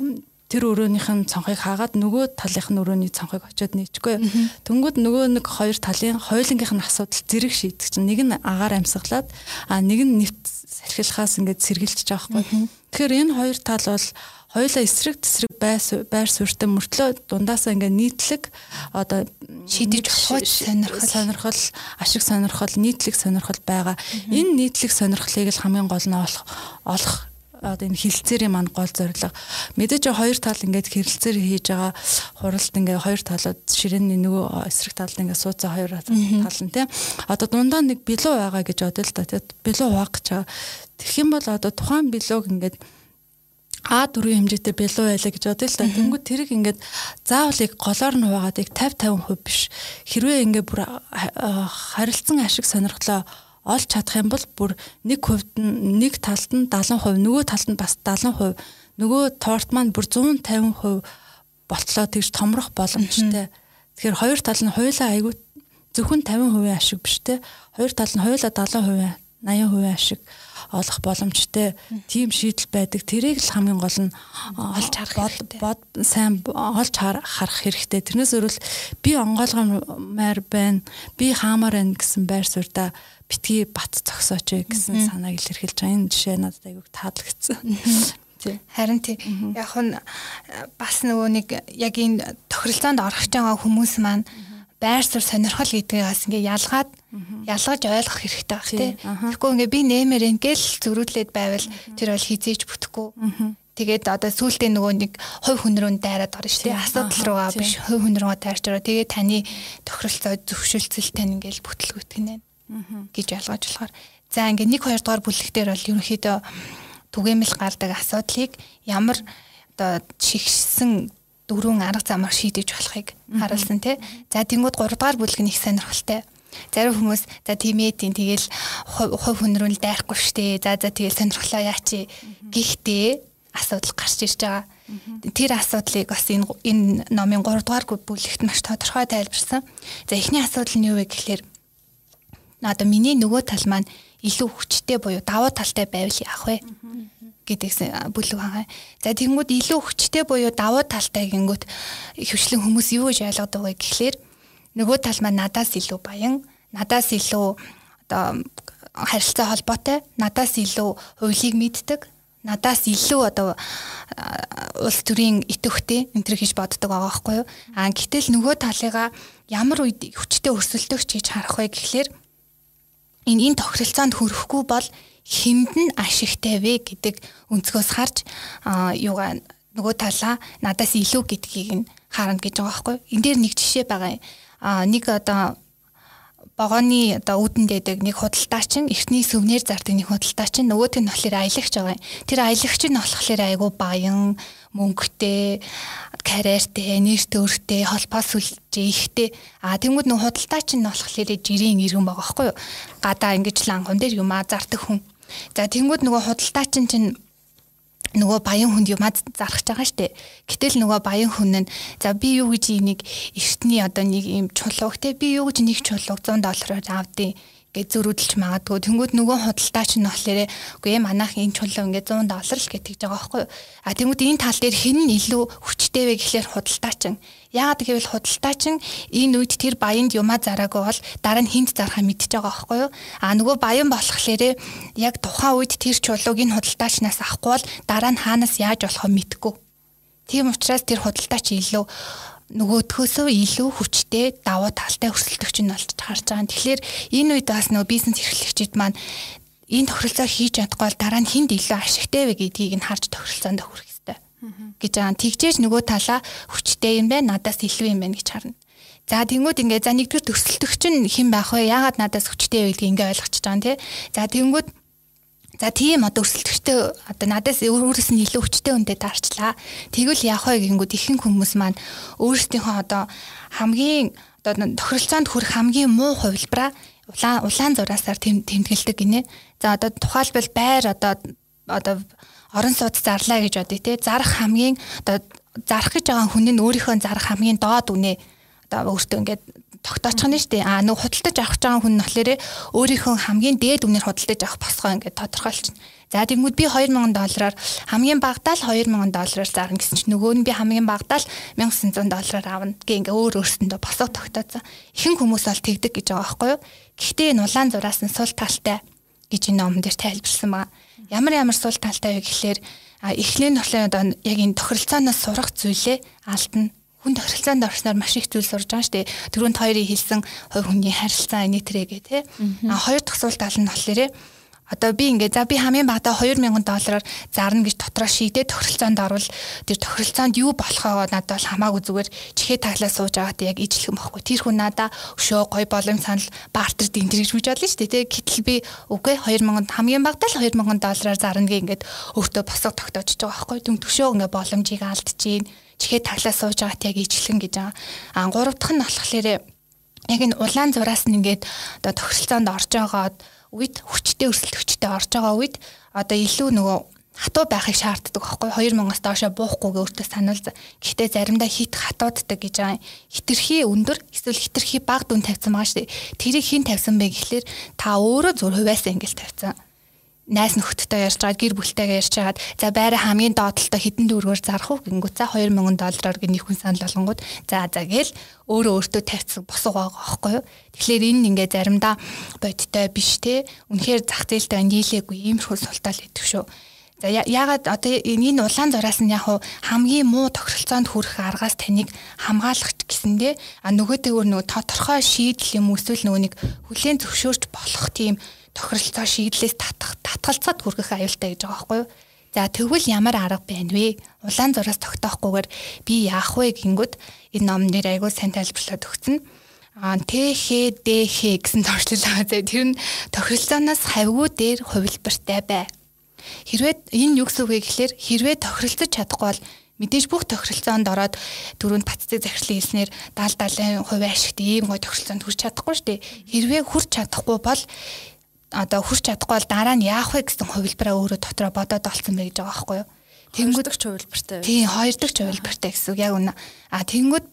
тэр өрөөнийх нь цонхыг хаагаад нөгөө талынх нь өрөөний цонхыг очиод нээчихгүй. Тэнгүүд нөгөө нэг хоёр талын хоёулынгийнх нь асуудал зэрэг шийдэг чинь нэг нь агаар амьсгалаад а нэг нь нэвт салхилахаас ингээд сэргийлчих жоохгүй. Тэгэхээр энэ хоёр тал бол хоёулаа эсрэг тесрэг байр суурьтай мөртлөө дундаасаа ингээ нийтлэг одоо шийдэж болохгүй сонирхол. сонирхол ашиг сонирхол нийтлэг сонирхол байгаа. Энэ нийтлэг сонирхлыг л хамгийн гол нь олох олох одоо энэ хилцээрийн манд гол зорилго. Мэдээж хоёр тал ингээд хэрэлцээр хийж байгаа хуралд ингээд хоёр талууд ширээний нөгөө эсрэг талд ингээд сууцаа хоёр тал нь тийм одоо дундаа нэг билүү байгаа гэж бодъё л да тийм билүү хуваах гэж байгаа. Тэгэх юм бол одоо тухайн билүүг ингээд А дөрвийн хэмжээтэй бэлүү байлаа гэж бодъё л та. Тэнгүүд тэрийг ингээд заавал яг голоор нь хуваагаад яг 50 50% биш. Хэрвээ ингээд бүр харилцан ашиг сонирхлоо олж чадах юм бол бүр нэг хувьд нь нэг талд нь 70%, нөгөө талд нь бас 70%, нөгөө торт маань бүр 150% болтлоо тэгж томрох боломжтой. Тэгэхээр хоёр тал нь хоёулаа айгүй зөвхөн 50% ашиг биш те. Хоёр тал нь хоёулаа 70%, 80% ашиг олох боломжтой тийм шийдэл байдаг. Тэрийг л хамгийн гол нь олж харах бод сайн олж харах хэрэгтэй. Тэрнээс өөрөл би онгойлгомаар байна. Би хаамаар байна гэсэн байр суурьда битгий бат зогсооч гэсэн санааг илэрхийлж байгаа. Энэ жишээ надад айгүй таалагдсан. Харин тий. Яг нь бас нөгөө нэг яг энэ тохиролцоонд орох гэж байгаа хүмүүс маань байр суурь сонирхол гэдгээс ингээ ялгаад ялгаж ойлгох хэрэгтэй баг тий. Тэгэхгүй ингээ би нэмэр ингээл зөрүүлээд байвал тэр бол хизээж бүтэхгүй. Тэгээд одоо сүултээ нөгөө нэг хувь хүн рүү дайраад орно шүү дээ. Асуудал руугаа биш хувь хүн руугаа дайрч ороо. Тэгээд таны тохиролцоо зөвшөлтсөл тань ингээл бүтлгүүтгэнэ гэж ялгаж болохоор. За ингээ 1 2 дугаар бүлэгтэр бол ерөнхийдөө түгээмэл гардаг асуудлыг ямар одоо чигшсэн дөрвөн арга замаар шийдэж болохыг харуулсан тий. За тэнгууд 3 дугаар бүлэг нь их сонирхолтой. Зарим хүмүүс за тийм тэгэл хувь хүн рүү л дайрахгүй штэ. За за тэгэл сонирхлоо яачи. Гэхдээ асуудал гарч ирж байгаа. Тэр асуудлыг бас энэ энэ номын 3 дугаар бүлэгт маш тодорхой тайлбарсан. За эхний асуудал нь юу вэ гэхлээр одоо миний нөгөө тал маань илүү хүчтэй буюу давуу талтай байвал яах вэ? Гэдэгсэн бүлэг байгаа. За тэгэнгүүт илүү хүчтэй буюу давуу талтай гингүүт хөвчлэн хүмүүс юу гэж ойлгодог вэ гэхлээр нөгөө тал маань надаас илүү баян, надаас илүү одоо харилцаа холбоотой, надаас илүү хуулийг мэддэг, надаас илүү одоо улс төрийн итвэхтэй энэ төр гэж боддог байгаа байхгүй юу? Аа гэтэл нөгөө талыгаа ямар үед хүчтэй өрсөлдөгч гэж харах вэ гэхлээр энэ энэ тохиролцоонд хүрэхгүй бол хинд нь ашигтай вэ гэдэг өнцгөөс харж юугаа нөгөө талаа надаас илүү гэдгийг нь харна гэж байгаа байхгүй. Энд дээр нэг жишээ байгаа. А нэг одоо богооны одоо үүдэнд дэдэг нэг худалдаачин эртний сүвнэр зардаг нэг худалдаачин нөгөөт нь болохоор аялагч байгаа. Тэр аялагч нь болохоор айгу баян, мөнгөтэй, карьертэй, нэр төртэй, холбоо сүлжээ ихтэй. А тэнгууд нөх худалдаачин нь болохоор жирийн иргэн байгаа байхгүй юу? Гадаа ингэж лангон дээр юм а зардаг хүн. За тэнгууд нөгөө худалдаачин чинь нөгөө баян хүнд юмад зарах байгаа штэ. Гэтэл нөгөө баян хүн нь за би юу гэж энийг эртний одоо нэг юм чулууг те би юу гэж нэг чулууг 100 доллараар авдیں۔ Гэж зөрүүдэлж магадгүй. Тэнгүүд нөгөө худалдаач нь болохоор үгүй ээ манайх энэ чулуу ингээд 100 доллар л гэж тэгж байгаа байхгүй юу. А тэнгүүд энэ тал дээр хэн нь илүү хүчтэй вэ гэхлээр худалдаачин. Яагаад гэвэл худалдаачин энэ үед тэр баянд юмаа зараагүй бол дараа нь хинт зарахаа мэдчихэж байгаа байхгүй юу. А нөгөө баян болохоор яг тухайн үед тэр чулууг энэ худалдаачнаас авахгүй бол дараа нь хаанаас яаж болохоо мэдгүй. Тийм учраас тэр худалдаач илүү нөгөөдхөөсөө илүү хүчтэй давуу талтай өрсөлдөгч нь болж харж байгаа. Тэгэхээр энэ үед бас нөгөө бизнес эрхлэгчид маань энэ тохиролцоо хийж чадахгүй бол дараа нь хүнд илүү ашигтай вэ гэдгийг нь харж тохиролцоонд хүрэх хэрэгтэй гэж байгаа. Тэгжээж нөгөө талаа хүчтэй юм байна, надаас илүү юм байна гэж харна. За тэнгууд ингээ за нэгдүгээр төсөлтөгч нь хэн байх вэ? Яагаад надаас хүчтэй вэ гэдгийг ингээ ойлгочихж байгаа юм тий. За тэнгууд За тийм одоо өрсөлдөгчтэй одоо надаас өөрөөс нь илүү хүчтэй хүнтэй таарчлаа. Тэгвэл яах вэ гингүүд ихэнх хүмүүс маань өөрсдийнхөө одоо хамгийн одоо тохиролцоонд хүрэх хамгийн муу хувилбараа улаан улаан зураасаар тэмдэглэдэг гинэ. За одоо тухайлбал байр одоо одоо орон сууц зарлаа гэж бодъё те. Зарах хамгийн одоо зарах гэж байгаа хүн нь өөрийнхөө зарах хамгийн доод үнэ одоо өөртөө ингээд тогтоочих нь шүү дээ. Аа нөгөө худалдаж авах гэж байгаа хүн нь болохоор өөрийнхөө хамгийн дээд үнээр худалдаж авах босгоо ингээд тодорхойлчихно. За тэгмүүд би 2000 доллараар хамгийн багадаа л 2000 доллараар зарна гэсэн чинь нөгөө нь би хамгийн багадаа л 1900 доллараар авна гэ ингээ өөр өөрсөндөө босоо тогтооцсон. Ихэнх хүмүүс бол тэгдэг гэж байгаа байхгүй юу? Гэхдээ энэ улаан зураас нь сул талтай гэж энэ номон дээр тайлбарсан байгаа. Ямар ямар сул талтай вэ гэхлээр эхлэн болохоор одоо яг энэ тохиролцооноос сурах зүйлээ алдна хүн тохиролцоонд орсноор маш их зүйл сурж байгаа шүү дээ. Түрүүнд хоёрын хэлсэн хувь хүний харилцаа энийг тэрээгээ тий. А хоёр дахь асуулт тал нь болохоор одоо би ингээ за би хамгийн багадаа 2000 доллараар зарна гэж дотроо шийдээ тохиролцоонд орвол тэр тохиролцоонд юу болохоо надад бол хамаагүй зүгээр чихээ таглаа сууж байгаад яг ижлэх юм бохгүй. Тэр хүн надаа өшөө гой болом санал бартер динтер гэж үж бодлоо шүү дээ. Гэтэл би үгүй 2000 хамгийн багадаа л 2000 доллараар зарна гэ ингээд өөртөө босго тогтоож байгаа байхгүй. Түн төшөө ингээ боломжийг алдчихээн чихээ таглаа сууж байгаад яг ижлэн гэж байгаа. А гурав дахь нь болохоор яг энэ улаан зураас нь ингээд одоо тохиролцоонд орж байгаад үед хүчтэй өрсөлдөгчтэй орж байгаа үед одоо илүү нөгөө хатуу байхыг шаарддаг байхгүй 2000-аас доошо буухгүйгээ өөртөө сануул. Гэхдээ заримдаа хит хатууддаг гэж байгаа. Хитрхи өндөр эсвэл хитрхи бага дүн тавьсан байгаа шүү дээ. Тэрийг хин тавьсан бэ гэхлээр та өөрөө зүр хувьяасаа ингээл тавьсан найс нөхдөдтэй ярьж байгаа гэр бүлтэйгээ ярьж хагаад за байраа хамгийн доотлолтой хэдэн дүүргээр зарах уу гингүүт за 2000 доллараар гинийх хүн санал болгонгууд. За за гээл өөрөө өөртөө тавьсан босго байгаа байхгүй юу? Тэгэхээр энэ ингээ заримдаа бодиттой биш те. Үнэхээр зах зээлтэй нийлээгүй иймэрхүү султаал идэв шүү. За ягаад одоо энэ улаан зураас нь яг хамгийн муу тохиролцоонд хүрэх аргаас таныг хамгаалах гэсэндээ а нөгөөдөөр нөгөө тодорхой шийдэл юм эсвэл нөгөө нэг хүлээн зөвшөөрч болох тийм тохиролцоо шийдлээс татах татгалцаад хүргэх аюултай гэж байгаа байхгүй юу? За тэгвэл ямар арга байна вэ? Улаан зураас тогтоохгүйгээр би яах вэ гингүүд энэ ном нэр айгуу сайн тайлбарлаад өгсөн. Аа ТХ ДХ гэсэн зуршлал байгаа. Тэр нь тохиролцооноос хавгүй дээр хувилбартай бай. Хэрвээ энэ юу гэсэн үг вэ гэхээр хэрвээ тохиролцож чадахгүй бол мэдээж бүх тохиролцоонд ороод дөрөнд баццыг захирлын хэлснээр 70 70% ашигт ийм гой тохиролцоонд хүрч чадахгүй шүү дээ. Хэрвээ хүрч чадахгүй бол одоо хүрч чадахгүй бол дараа нь яах вэ гэсэн хувилбараа өөрөө дотроо бодоод олсон байх гэж байгаа байхгүй юу. Тэнгүүдч хувилбартай. Тийм, хоёр дахь хувилбартай гэсэн үг яг үнэ. А тэнгүүд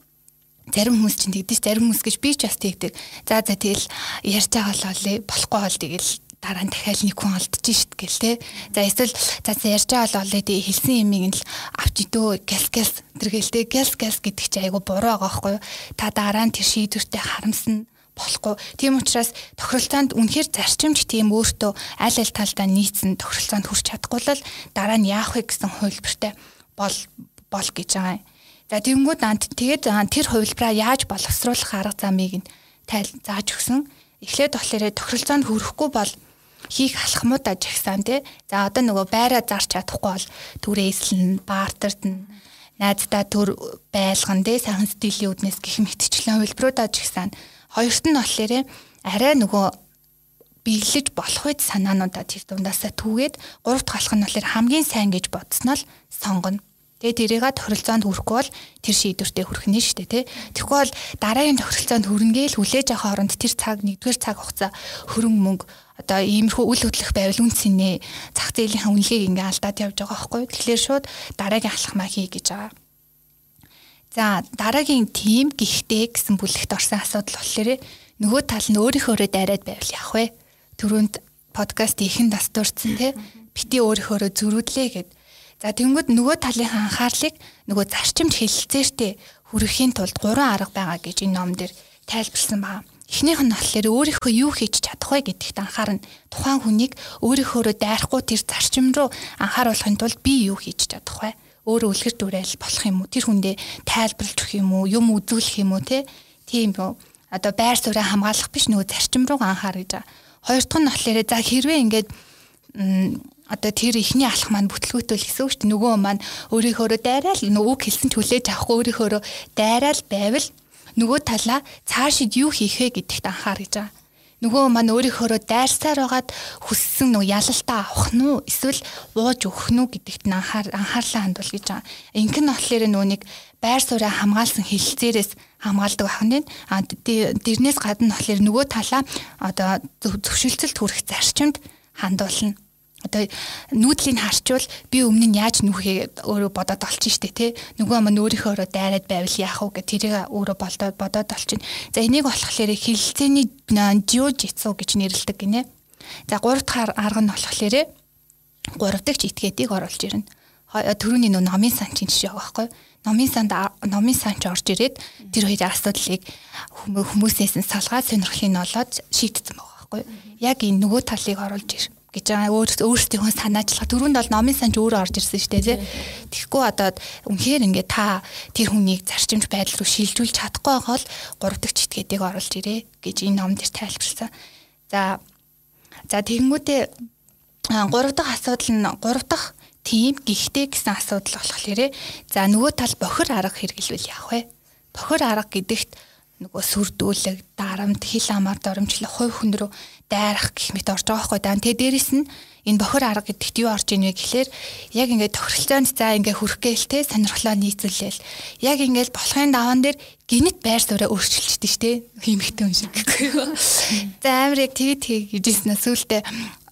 зарим хүмүүс чинь тэгдэж зарим хүмүүс гэж би ч бас тэгдэг. За за тэгэл ярьж байгаа л болоо болохгүй бол тэгэл дараа нь дахиад нэг хүн алдчих шít гэл те. За эсвэл за ярьж байгаа л болоо тий хэлсэн юмыг л авч идөө гэлс гэлс тэр гэлтэй гэлс гэлс гэдэг чи айгу буруу байгаа байхгүй юу. Та дараа нь тэр шийдвэртэй харамсна болохгүй. Тийм учраас тохиролцоонд үнэхээр зарчимч тийм өөртөө аль аль талдаа нийцсэн тохиролцоонд хүрч чадахгүй л дараа нь яах вэ гэсэн хувилбартай бол бол гэж байгаа юм. За тэгэнгүүт ант тэгээд тэр хувилбараа яаж боловсруулах арга замыг нь тайл зааж өгсөн. Эхлээд болохоор тохиролцоонд хүрэхгүй бол хийх алхмуудаа жагсан тий. За одоо нөгөө байраа зарч чадахгүй бол түрээ эслэн, баартерд нь найздаа төр байлган тий сайхан стилийн үднэс гэх мэтчлэн хувилбаруудаа жагсан Хоёрт нь болохоор арай нөгөө биелэж болох үед санаануудаа тэр дундаасаа түүгээд гурав дахь алхам нь болохоор хамгийн сайн гэж бодсноо л сонгоно. Тэгээ тэрийг тохиролцоонд хүрэхгүй бол тэр шийдвэртээ хүрэх нь шүү дээ тий. Тэгэхгүй бол дараагийн тохиролцоонд хүрнгээл хүлээж авах оронд тэр цаг нэгдүгээр цаг хугацаа хөрөнгө мөнгө одоо иймэрхүү үйл хөдлөх байвал үнцэнэ зах зээлийнхаа үнэлгээг ингээ алдаад явж байгаа байхгүй. Тэгэхээр шууд дараагийн алхмаа хий гэж байгаа. За дараагийн тим гихтэй гэсэн бүлэгт орсон асуудал болохоор нөгөө тал нь өөрийнхөөрөө дайраад байвал яах вэ? Төрөнд подкаст ихэн дастуурсан те бити өөрийнхөөрөө зөрүүдлээ гэд. За тэнгууд нөгөө талынхаа анхаарлыг нөгөө зарчимд хэлэлцээртэй хүргэхийн тулд гурван арга байгаа гэж энэ ном дээр тайлбарлсан байна. Эхнийх нь болохоор өөрийнхөө юу хийж чадах вэ гэдэгт анхаарна. Тухайн хүнийг өөрийнхөөрөө дайрахгүй тэр зарчим руу анхааруулахын тулд би юу хийж чадах вэ? Өөрөө үлгэр дуурайл болох юм уу? Тэр хүндээ тайлбарлаж өгөх юм уу? Юм үзүүлэх юм уу те? Тийм үү. Одоо байр сууриа хамгаалах биш нөгөө зарчим руу анхаар гэж байгаа. Хоёр дахь нь болохоор за хэрвээ ингээд одоо тэр ихний алах маань бүтлгүүтэл гэсэн үг шүү дээ. Нөгөө маань өөрийнхөөрөө дайраал нөгөө үг хэлсэн ч хүлээж авахгүй өөрийнхөөрөө дайраал байвал нөгөө талаа цаашид юу хийх вэ гэдэгт анхаар гэж байгаа. Нөгөө маань өөрийнхөө дайрсаар байгаад хүссэн нөгөө ялалтаа авах нь уу эсвэл ууж өгөх нь үү гэдэгт нь анхаар анхаарлаа хандуул гэж байгаа. Инх нь болохоор нэг байр сууриа хамгаалсан хилцээрээс хамгаалдаг ахын. А дэрнээс гадна болохоор нөгөө талаа одоо зөвшөлтөлт хүрэх зарчимд хандуулна одоо нүүдлийг харчвал би өмнө нь яаж нүхээ өөрөө бодоод олчих штэ тий нөгөө мань өөрийнхөө өөрөө дайраад байвал яах вэ гэх тэрийг өөрөө болдоод бодоод олчих. За энийг болохоор хилцээний жиожитсу гэж нэрлэдэг гинэ. За гурав дахь арга нь болохоор гурав дахь этгээдийг оруулж ирнэ. Төрөний нөө номын сан чинь жишээ байгаа байхгүй номын санд номын санч орж ирээд тэр хоёрын асуудлыг хүмүүсээс нь салгаад сонирхлыг нь олоод шийдсэн байгаа байхгүй яг энэ нөгөө талыг оруулж ир гэж байгаа өөрсдийнхөө санаачлага түрүүнд бол номын санч өөрөө орж ирсэн шүү дээ тий. Тэгэхгүй одоо үнэхээр ингээд та тэр хүнийг зарчимч байдал руу шилжүүлж чадахгүй бол гурав дахь читгээдийг оруулж ирээ гэж энэ ном дээр тайлбарласан. За за тэгэнгүүтээ гурав дахь асуудал нь гурав дахь тийм гихтэй гэсэн асуудал болохоор за нөгөө тал бохир арга хэрэглэвэл яах вэ? Бохир арга гэдэгт нөгөө сүрдүүлэг, дарамт, хил амаар доромжлох, хувь хүн рүү дайрах гэх мэт орж байгаа байхгүй даа. Тэгээ дээрэс нь энэ бохир арга гэдэгт юу орж ийнвэ гэхлээр яг ингээд тохиролцоонд за ингээд хүрх гээл те сонирхлоо нийцүүлээл. Яг ингээд болохын даван дээр гинт байр сууриа өөрчилчихдээ штэ. Химхтэй хүн шиг гэхгүй юу. За амар яг тэгээд тэгээд гэжсэн сүултээ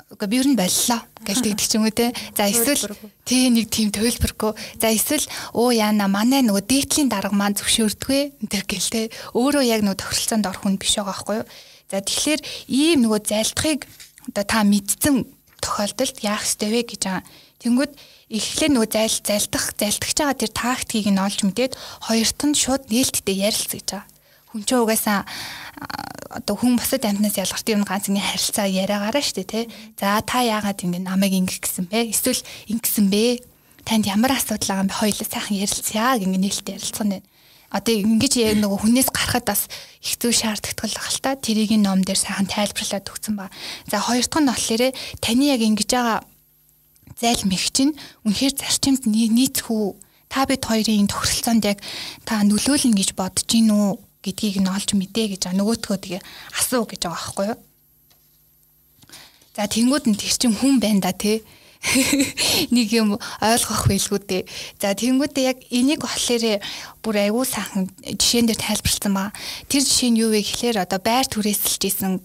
Уга би ер нь боллоо гэж тэгдэг ч юм уу те. За эсвэл тий нэг тийм төлбөргүй. За эсвэл оо яана манай нөгөө дээдлийн дарга маань зөвшөөрдгөө энэ төр гэл те. Өөрөө яг нөгөө тохиролцоонд орох хүн биш байгаа байхгүй юу. За тэгэхээр ийм нөгөө зайлтхыг одоо та мэдсэн тохиолдолд яах ёстой вэ гэж байгаа. Тэнгүүд эхлээд нөгөө зайл зайлтах зайлтгаж байгаа тэр тактикийг нь олж мэдээд хоёрт нь шууд нээлттэй ярилцж байгаа. Хүн ч угаасаа одоо хүн бусад амьтнаас ялгарт юм ганц ингэ харилцаа яриагаараа штэ тий. За та яагаад ингэ намайг ингэ гисэн бэ? Эсвэл ингэсэн бэ? Танд ямар асуудал байгаа юм бэ? Хоёулаа сайхан ярилцъя ингэ нээлттэй ярилцсан байна. Одоо ингэж яг нөгөө хүнээс гарахад бас их зүй шаардлагатай л та тэрийг ном дээр сайхан тайлбарлаад өгсөн ба. За хоёр дахь нь болохоор таны яг ингэж байгаа зайл мэх чинь үнэхээр зарчимд нийцэх үү? Та бид хоёрын тохиролцоонд яг та нөлөөлнө гэж бодож гин үү? гэдгийг нь олж мэдээ гэж байгаа. Нөгөөтгөө тэгээ асуу гэж байгаа байхгүй юу? За тэнгууд нь тэр чин хүн байна да тий. Нэг юм ойлгох байлгүй дээ. За тэнгуудээ яг энийг болохоор бүр айгүй сайхан жишээн дээр тайлбарлсан ба. Тэр жишээ нь юу вэ гэхээр одоо байр түрээсэлж исэн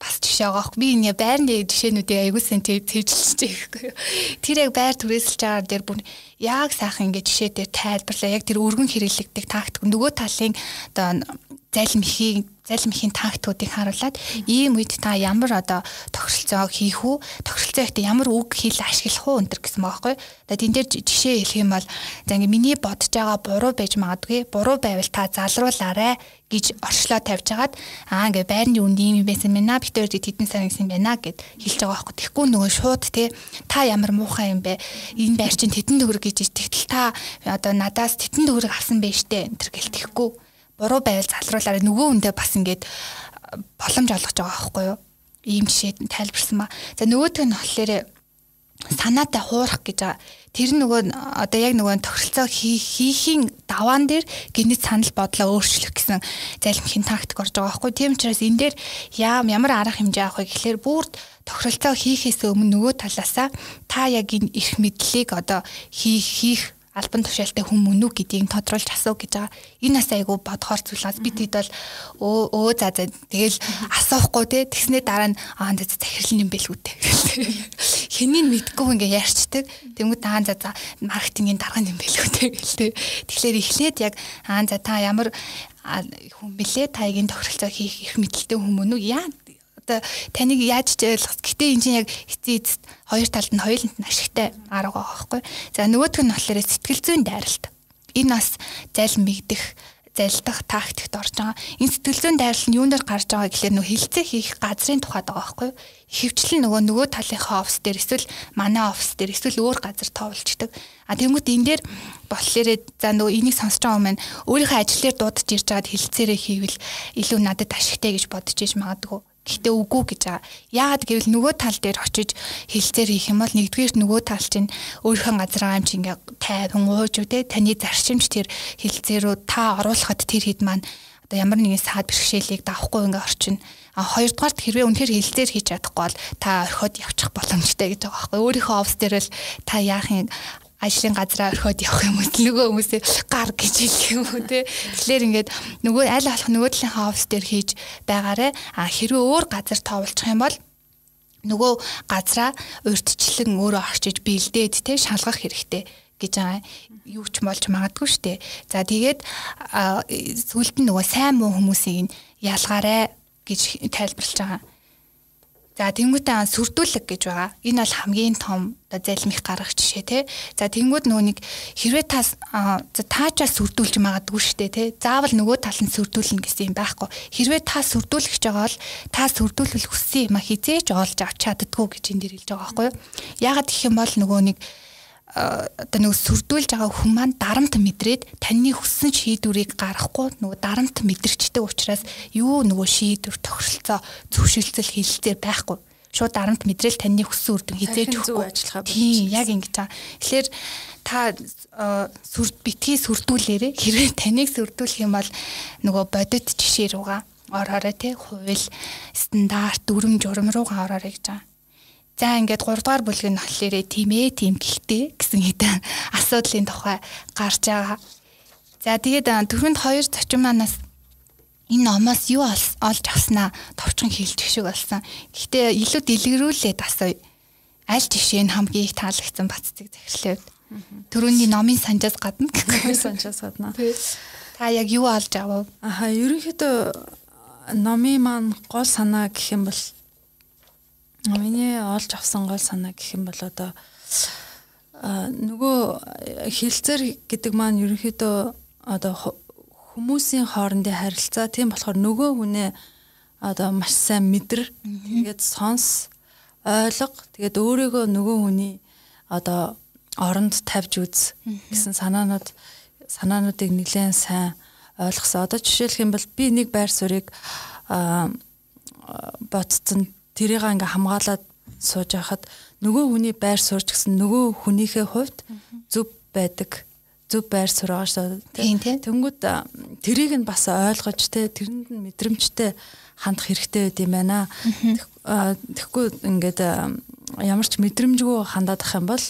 бас жишээ байгаа. Би энэ байрны жишээнүүдийг аягуулсан тэвжилж байгаа. Тэр яг байр түрээсэлж байгаа дээр бүр яг сайхан ингээд жишээ дээр тайлбарлаа. Яг тэр өргөн хэрэглэгдэх тактик нөгөө талын одоо залим ихийг залим ихийн тактикуудыг харуулад ийм үед та ямар одоо тохиролцоо хийх үү тохиролцоо ихтэй ямар үг хэл ашиглах уу энэ гэсэн байгаа байхгүй. Тэгээд энэ дээр жишээ хэлэх юм бол за ингээ миний бодож байгаа буруу байж магадгүй. Буруу байвал та залруулаарай гэж орчлоо тавьж хагаад аа ингээ байрны үнд ийм юм байсан байна. Бид хоёр тэдэн сар гэсэн байна гэд хэлж байгаа байхгүй. Тэгэхгүй нөгөө шууд те та ямар муухай юм бэ? Энэ байр чинь тэдэн төгрөг гэж тэгтэл та одоо надаас тэдэн төгрөг авсан байж тээ энэ төр гэл тэгэхгүй буруу байвал залруулаарай нөгөө хүндээ бас ингээд боломж олгож байгаа байхгүй юу? Ийм жишээ тайлбарсан ба. За нөгөөтг нь болохоор санаатай хуурах гэж байгаа. Тэр нөгөө одоо яг нөгөө тохиролцоо хийхийн даваан дээр гинэт санал бодлоо өөрчлөх гэсэн залхимхийн тактик орж байгаа байхгүй. Тийм учраас энэ дээр яам ямар арга хэмжээ авах вэ гэхэлэр бүр тохиролцоо хийхээс өмнө нөгөө талаасаа та яг энэ эрх мэдлийг одоо хийх хийх албан тушаалтай хүн мөн үү гэдгийг тодруулж асуу гэж байгаа. Энэ бас айгу бодхоор зүйлээс бид хэд бол өө өө за за тэгэл асуухгүй те тэгснээ дараа нь аа за захирал юм бэлгүү те. (laughs) Хэнийг мэдгүй ингээ ярьчдаг. Тэнгүүд аа за за маркетингийн дарга юм бэлгүү те гэл те. Тэгэхээр эхлээд яг аа за та ямар хүн блэ таягийн тохиролцоо хийх их мэдлэлтэй хүн мөн үү яа одоо таныг яаж ч ойлгох. Гэтэ энэ чинь яг эцсийн эцэст хоёр талд нь хоёулант нь ашигтай арга байгаа байхгүй. За нөгөөх нь болохоор сэтгэл зүйн дайралт. Энэ бас залин мигдэх залдах тактикт орж байгаа. Энэ сэтгэл зүйн дайрал нь юунд дээр гарч байгаа гэхлээр нөх хилцээ хийх газрын тухайд байгаа байхгүй юу? Ихэвчлэн нөгөө нөгөө талынхаа офис дээр эсвэл манай офис дээр эсвэл өөр газар тоолчдаг. А тэгмэт энэ дээр болохоор за нөгөө энийг сонсож байгаа байна. Өөрийнхөө ажлаар дуудаж ирж байгаад хилцээрээ хийвэл илүү надад ашигтай гэж бодож иж магадгүй. Гэхдээ үгүй гэж байгаа. Яагаад гэвэл нөгөө тал дээр очиж хилцээр хийх юм бол нэгдүгээр нөгөө тал чинь өөрийнхөө газар амч ингээ тайван ууж үү те таны зарчимч тэр хилцээрөө та оруулахад тэр хэд маань одоо ямар нэгэн саад бэрхшээлийг давахгүй ингээ орчин. А хоёрдугаарт хэрвээ үнэхээр хилцээр хийж чадахгүй бол та орхиод явчих боломжтой гэж байгаа байхгүй. Өөрийнхөө офс дээр л та яах юм ажлын газраа орхиод явах юм уу нөгөө хүмүүсээ гар гэж хэлэх юм уу те тэгэхээр ингээд нөгөө аль болох нөгөө талынхаа офс дээр хийж байгаарэ а хэрвээ өөр газар тоолчих юм бол нөгөө газраа урьдчилан өөрөө орчиж бэлдээд те шалгах хэрэгтэй гэж байгаа юу ч болж магадгүй шүү дээ. За тэгээд сүлд нь нөгөө сайн муу хүмүүсийг ялгаарэ гэж тайлбарлаж байгаа. За тэнгуүтээ сүрдүүлэг гэж байгаа. Энэ бол хамгийн том залмих гаргах жишээ тий. За тэнгууд нөгөө нэг хэрвээ та таачаа сүрдүүлж магадгүй шүү дээ тий. Заавал нөгөө тал нь сүрдүүлнэ гэсэн юм байхгүй. Хэрвээ та сүрдүүлэх гэж байгаа бол та сүрдүүлэх хүссэн юм а хизээж олж авч чаддгүй гэж энэ дэр хэлж байгаа байхгүй юу. Ягаад гэх юм бол нөгөө нэг одоо нэг сүрдүүлж байгаа хүн маань дарамт мэдрээд таны хүссэн шийдвэрийг гаргахгүй нөгөө дарамт мэдрэгчтэй учраас юу нөгөө шийдвэр тохиролцоо зөвшөлтсөл хэлэлцээр байхгүй. Шууд дарамт мэдрэл таны хүссэн үр дүн хизээж өгөхгүй. ажиллахаа тийм яг ингэж байгаа. Тэгэхээр та сүрд битгий сүрдүүлээрээ хэрвээ таныг сүрдүүлэх юм бол нөгөө бодит жишээ руугаа ороорой тий хууль стандарт дүрм журам руугаа ороорой гэж байгаа. За ингээд 3 дугаар бүлэг нь болохоор тийм ээ тийм гэхдээ гэсэн хэдэн асуудлын тухай гарч байгаа. За тэгээд түрүүнд хоёр зочин манаас энэ номоос юу олж авснаа товчхон хэлж шиг болсон. Гэхдээ илүү дэлгэрүүлээд асууя. Аль жишээ нь хамгийн их таалагдсан баццыг захирлаад. Төрөний номын санжаас гадна номын санжаас гадна. Та яг юу олж авав? Аха, ерөнхийдөө номын маань гол санаа гэх юм бол Миний олж авсан гол санаа гэх юм бол одоо нөгөө хилцэр гэдэг маань ерөнхийдөө одоо хүмүүсийн хоорондын харилцаа тийм болохоор нөгөө хүнээ одоо маш сайн мэдэр тэгээд сонс ойлго тэгээд өөрийгөө нөгөө хүний одоо оронд тавьж үз гэсэн санаанууд санаануудыг нэлээд сайн ойлгосон. Одоо жишээлх юм бол би нэг байр суурийг ботцсон тэрийг ингээ хамгаалаад сууж байхад нөгөө хүний байр суурч гэсэн нөгөө хүнийхээ хувьд зөв байдаг зөв байр суурь байгаа шүү дээ. Тэнгүүд тэрийг нь бас ойлгож те тэрэнд нь мэдрэмжтэй хандах хэрэгтэй байд юм байна. Тэгэхгүй ингээд ямар ч мэдрэмжгүй хандаад ах юм бол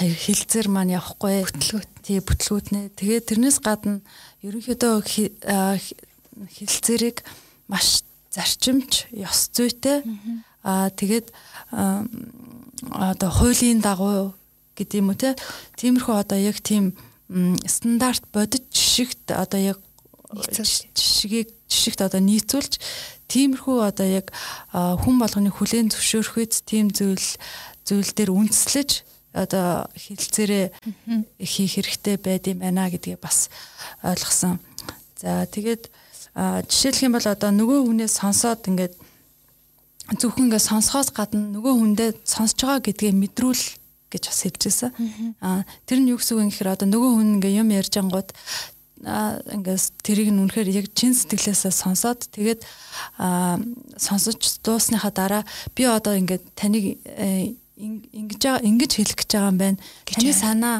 хилцээр маань явахгүй бүтлгүүт тий бүтлгүүтнэ. Тэгээд тэрнээс гадна ерөнхийдөө хилцээрийг маш зарчимч, ёс зүйтэй аа тэгээд одоо хуулийн дагуу гэдэг юм уу те. Тиймэрхүү одоо яг тийм стандарт бодит жишгт одоо яг жишгийг жишгт одоо нийцүүлж тиймэрхүү одоо яг хүн болгоны хүлээн зөвшөөрөхөд тийм зүйл зүйл дээр үндэслэж одоо хилцээрээ хийх хэрэгтэй байд юм байна гэдгийг бас ойлгосон. За тэгээд жишээлх юм бол одоо нөгөө хүнээс сонсоод ингээд зөвхөн ингээд сонсохоос гадна нөгөө хүндээ сонсож байгаа гэдгээ мэдрүүл гэж бас хэлжсэн. Аа тэр нь юу гэсэн үг юм гэхээр одоо нөгөө хүн ингээд юм ярьж ангууд ингээс тэрийг нь үнэхээр яг чин сэтгэлээсээ сонсоод тэгээд сонсож дуусныхаа дараа би одоо ингээд таныг э, ингэж ингэж хэлэх гэж байгаа юм байна. Таны санаа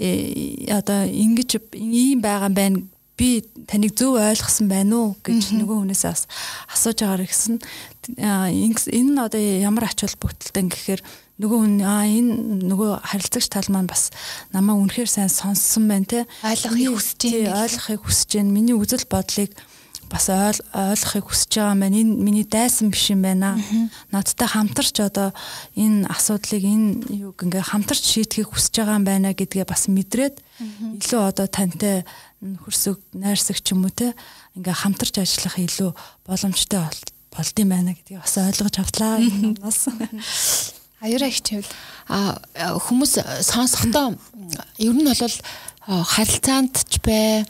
э, одоо ингэж ийм байгаа юм байна би таныг зөв ойлгосон байна уу гэж нөгөө хүнээс бас асууж агаар гэсэн энэ нь одоо ямар ач холбогдолтой гэхээр нөгөө хүн аа энэ нөгөө харилцагч тал маань бас намаа үнэхээр сайн сонссон байна те. Ойлгохыг хүсэж байна ойлгохыг хүсэж байна. Миний үзэл бодлыг бас ойлгохыг хүсэж байгаа юм байна. Энэ миний дайсан биш юм байна. Надтай хамтарч одоо энэ асуудлыг энэ юг ингээ хамтарч шийдэхийг хүсэж байгаа юм байна гэдгээ бас мэдрээд илүү одоо тантай хөрсөг найрсаг ч юм уу те ингээ хамтарч ажиллах илүү боломжтой болд юм байна гэдгийг бас ойлгож автлаа (laughs) юмнаас. (laughs) Аюураа их чивл. А хүмүүс сонсохдоо ер нь бол харилцаанд ч бай,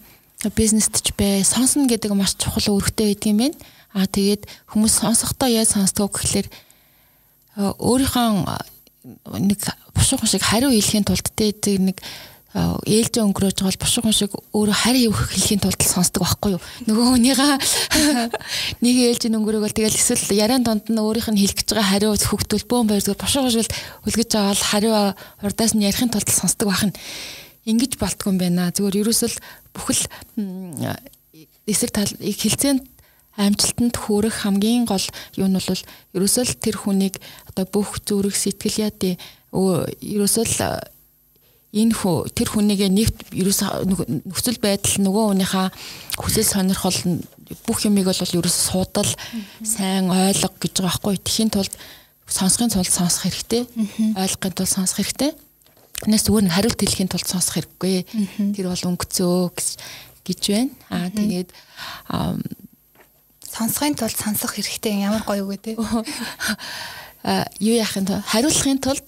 бизнест ч бай, сонсно гэдэг маш чухал үүрэгтэй байдаг юм байна. А тэгээд хүмүүс сонсохдоо яаж сонсдог гэхэлэр өөрийнхөө нэг бушуухан шиг хариу хэлхийн тулд тэ нэг ээлжээ өнгөрөөж байгаа бол бушуухан шиг өөрөө харин юу хэлхийн тулд сонсдог байхгүй юу. Нөгөө хүнийгаа (laughs) нэг ээлжийн өнгөрөөгөл тэгэл эсвэл яриан донд нь өөрийнх нь хэлэх гэж байгаа хариу хөвгтөл бөөн байр зүгээр бушуухан шиг үлгэж байгаа бол хариу урдаас нь ярихын тулд сонсдог байх нь ингэж болтгүй юм байна. Зүгээр ерөөсөл бүхэл эсрэг тал хилцээнд амжилтанд хүрэх хамгийн гол юу нь бол ерөөсөө л тэр хүнийг одоо бүх зүрх сэтгэл яа тий ерөөсөө л энэ хөө тэр хүнийг нэгт ерөөсөө нөхцөл байдал нөгөө хүнийхээ хүсэл сонирхол бүх юмыг бол ерөөсөө суудал сайн ойлго гэж байгаа байхгүй. Тэхийн тулд сонсохын тулд сонсох хэрэгтэй. Ойлгохын тулд сонсох хэрэгтэй Тэрнээс зүгээр нь хариулт хэлэхийн тулд сонсох хэрэггүй. Тэр бол өнгөцөө гэж байна. Аа тэгээд сонсохын тулд сонсох хэрэгтэй ямар гоё үг вэ? Аа юу яахын тулд хариулахын тулд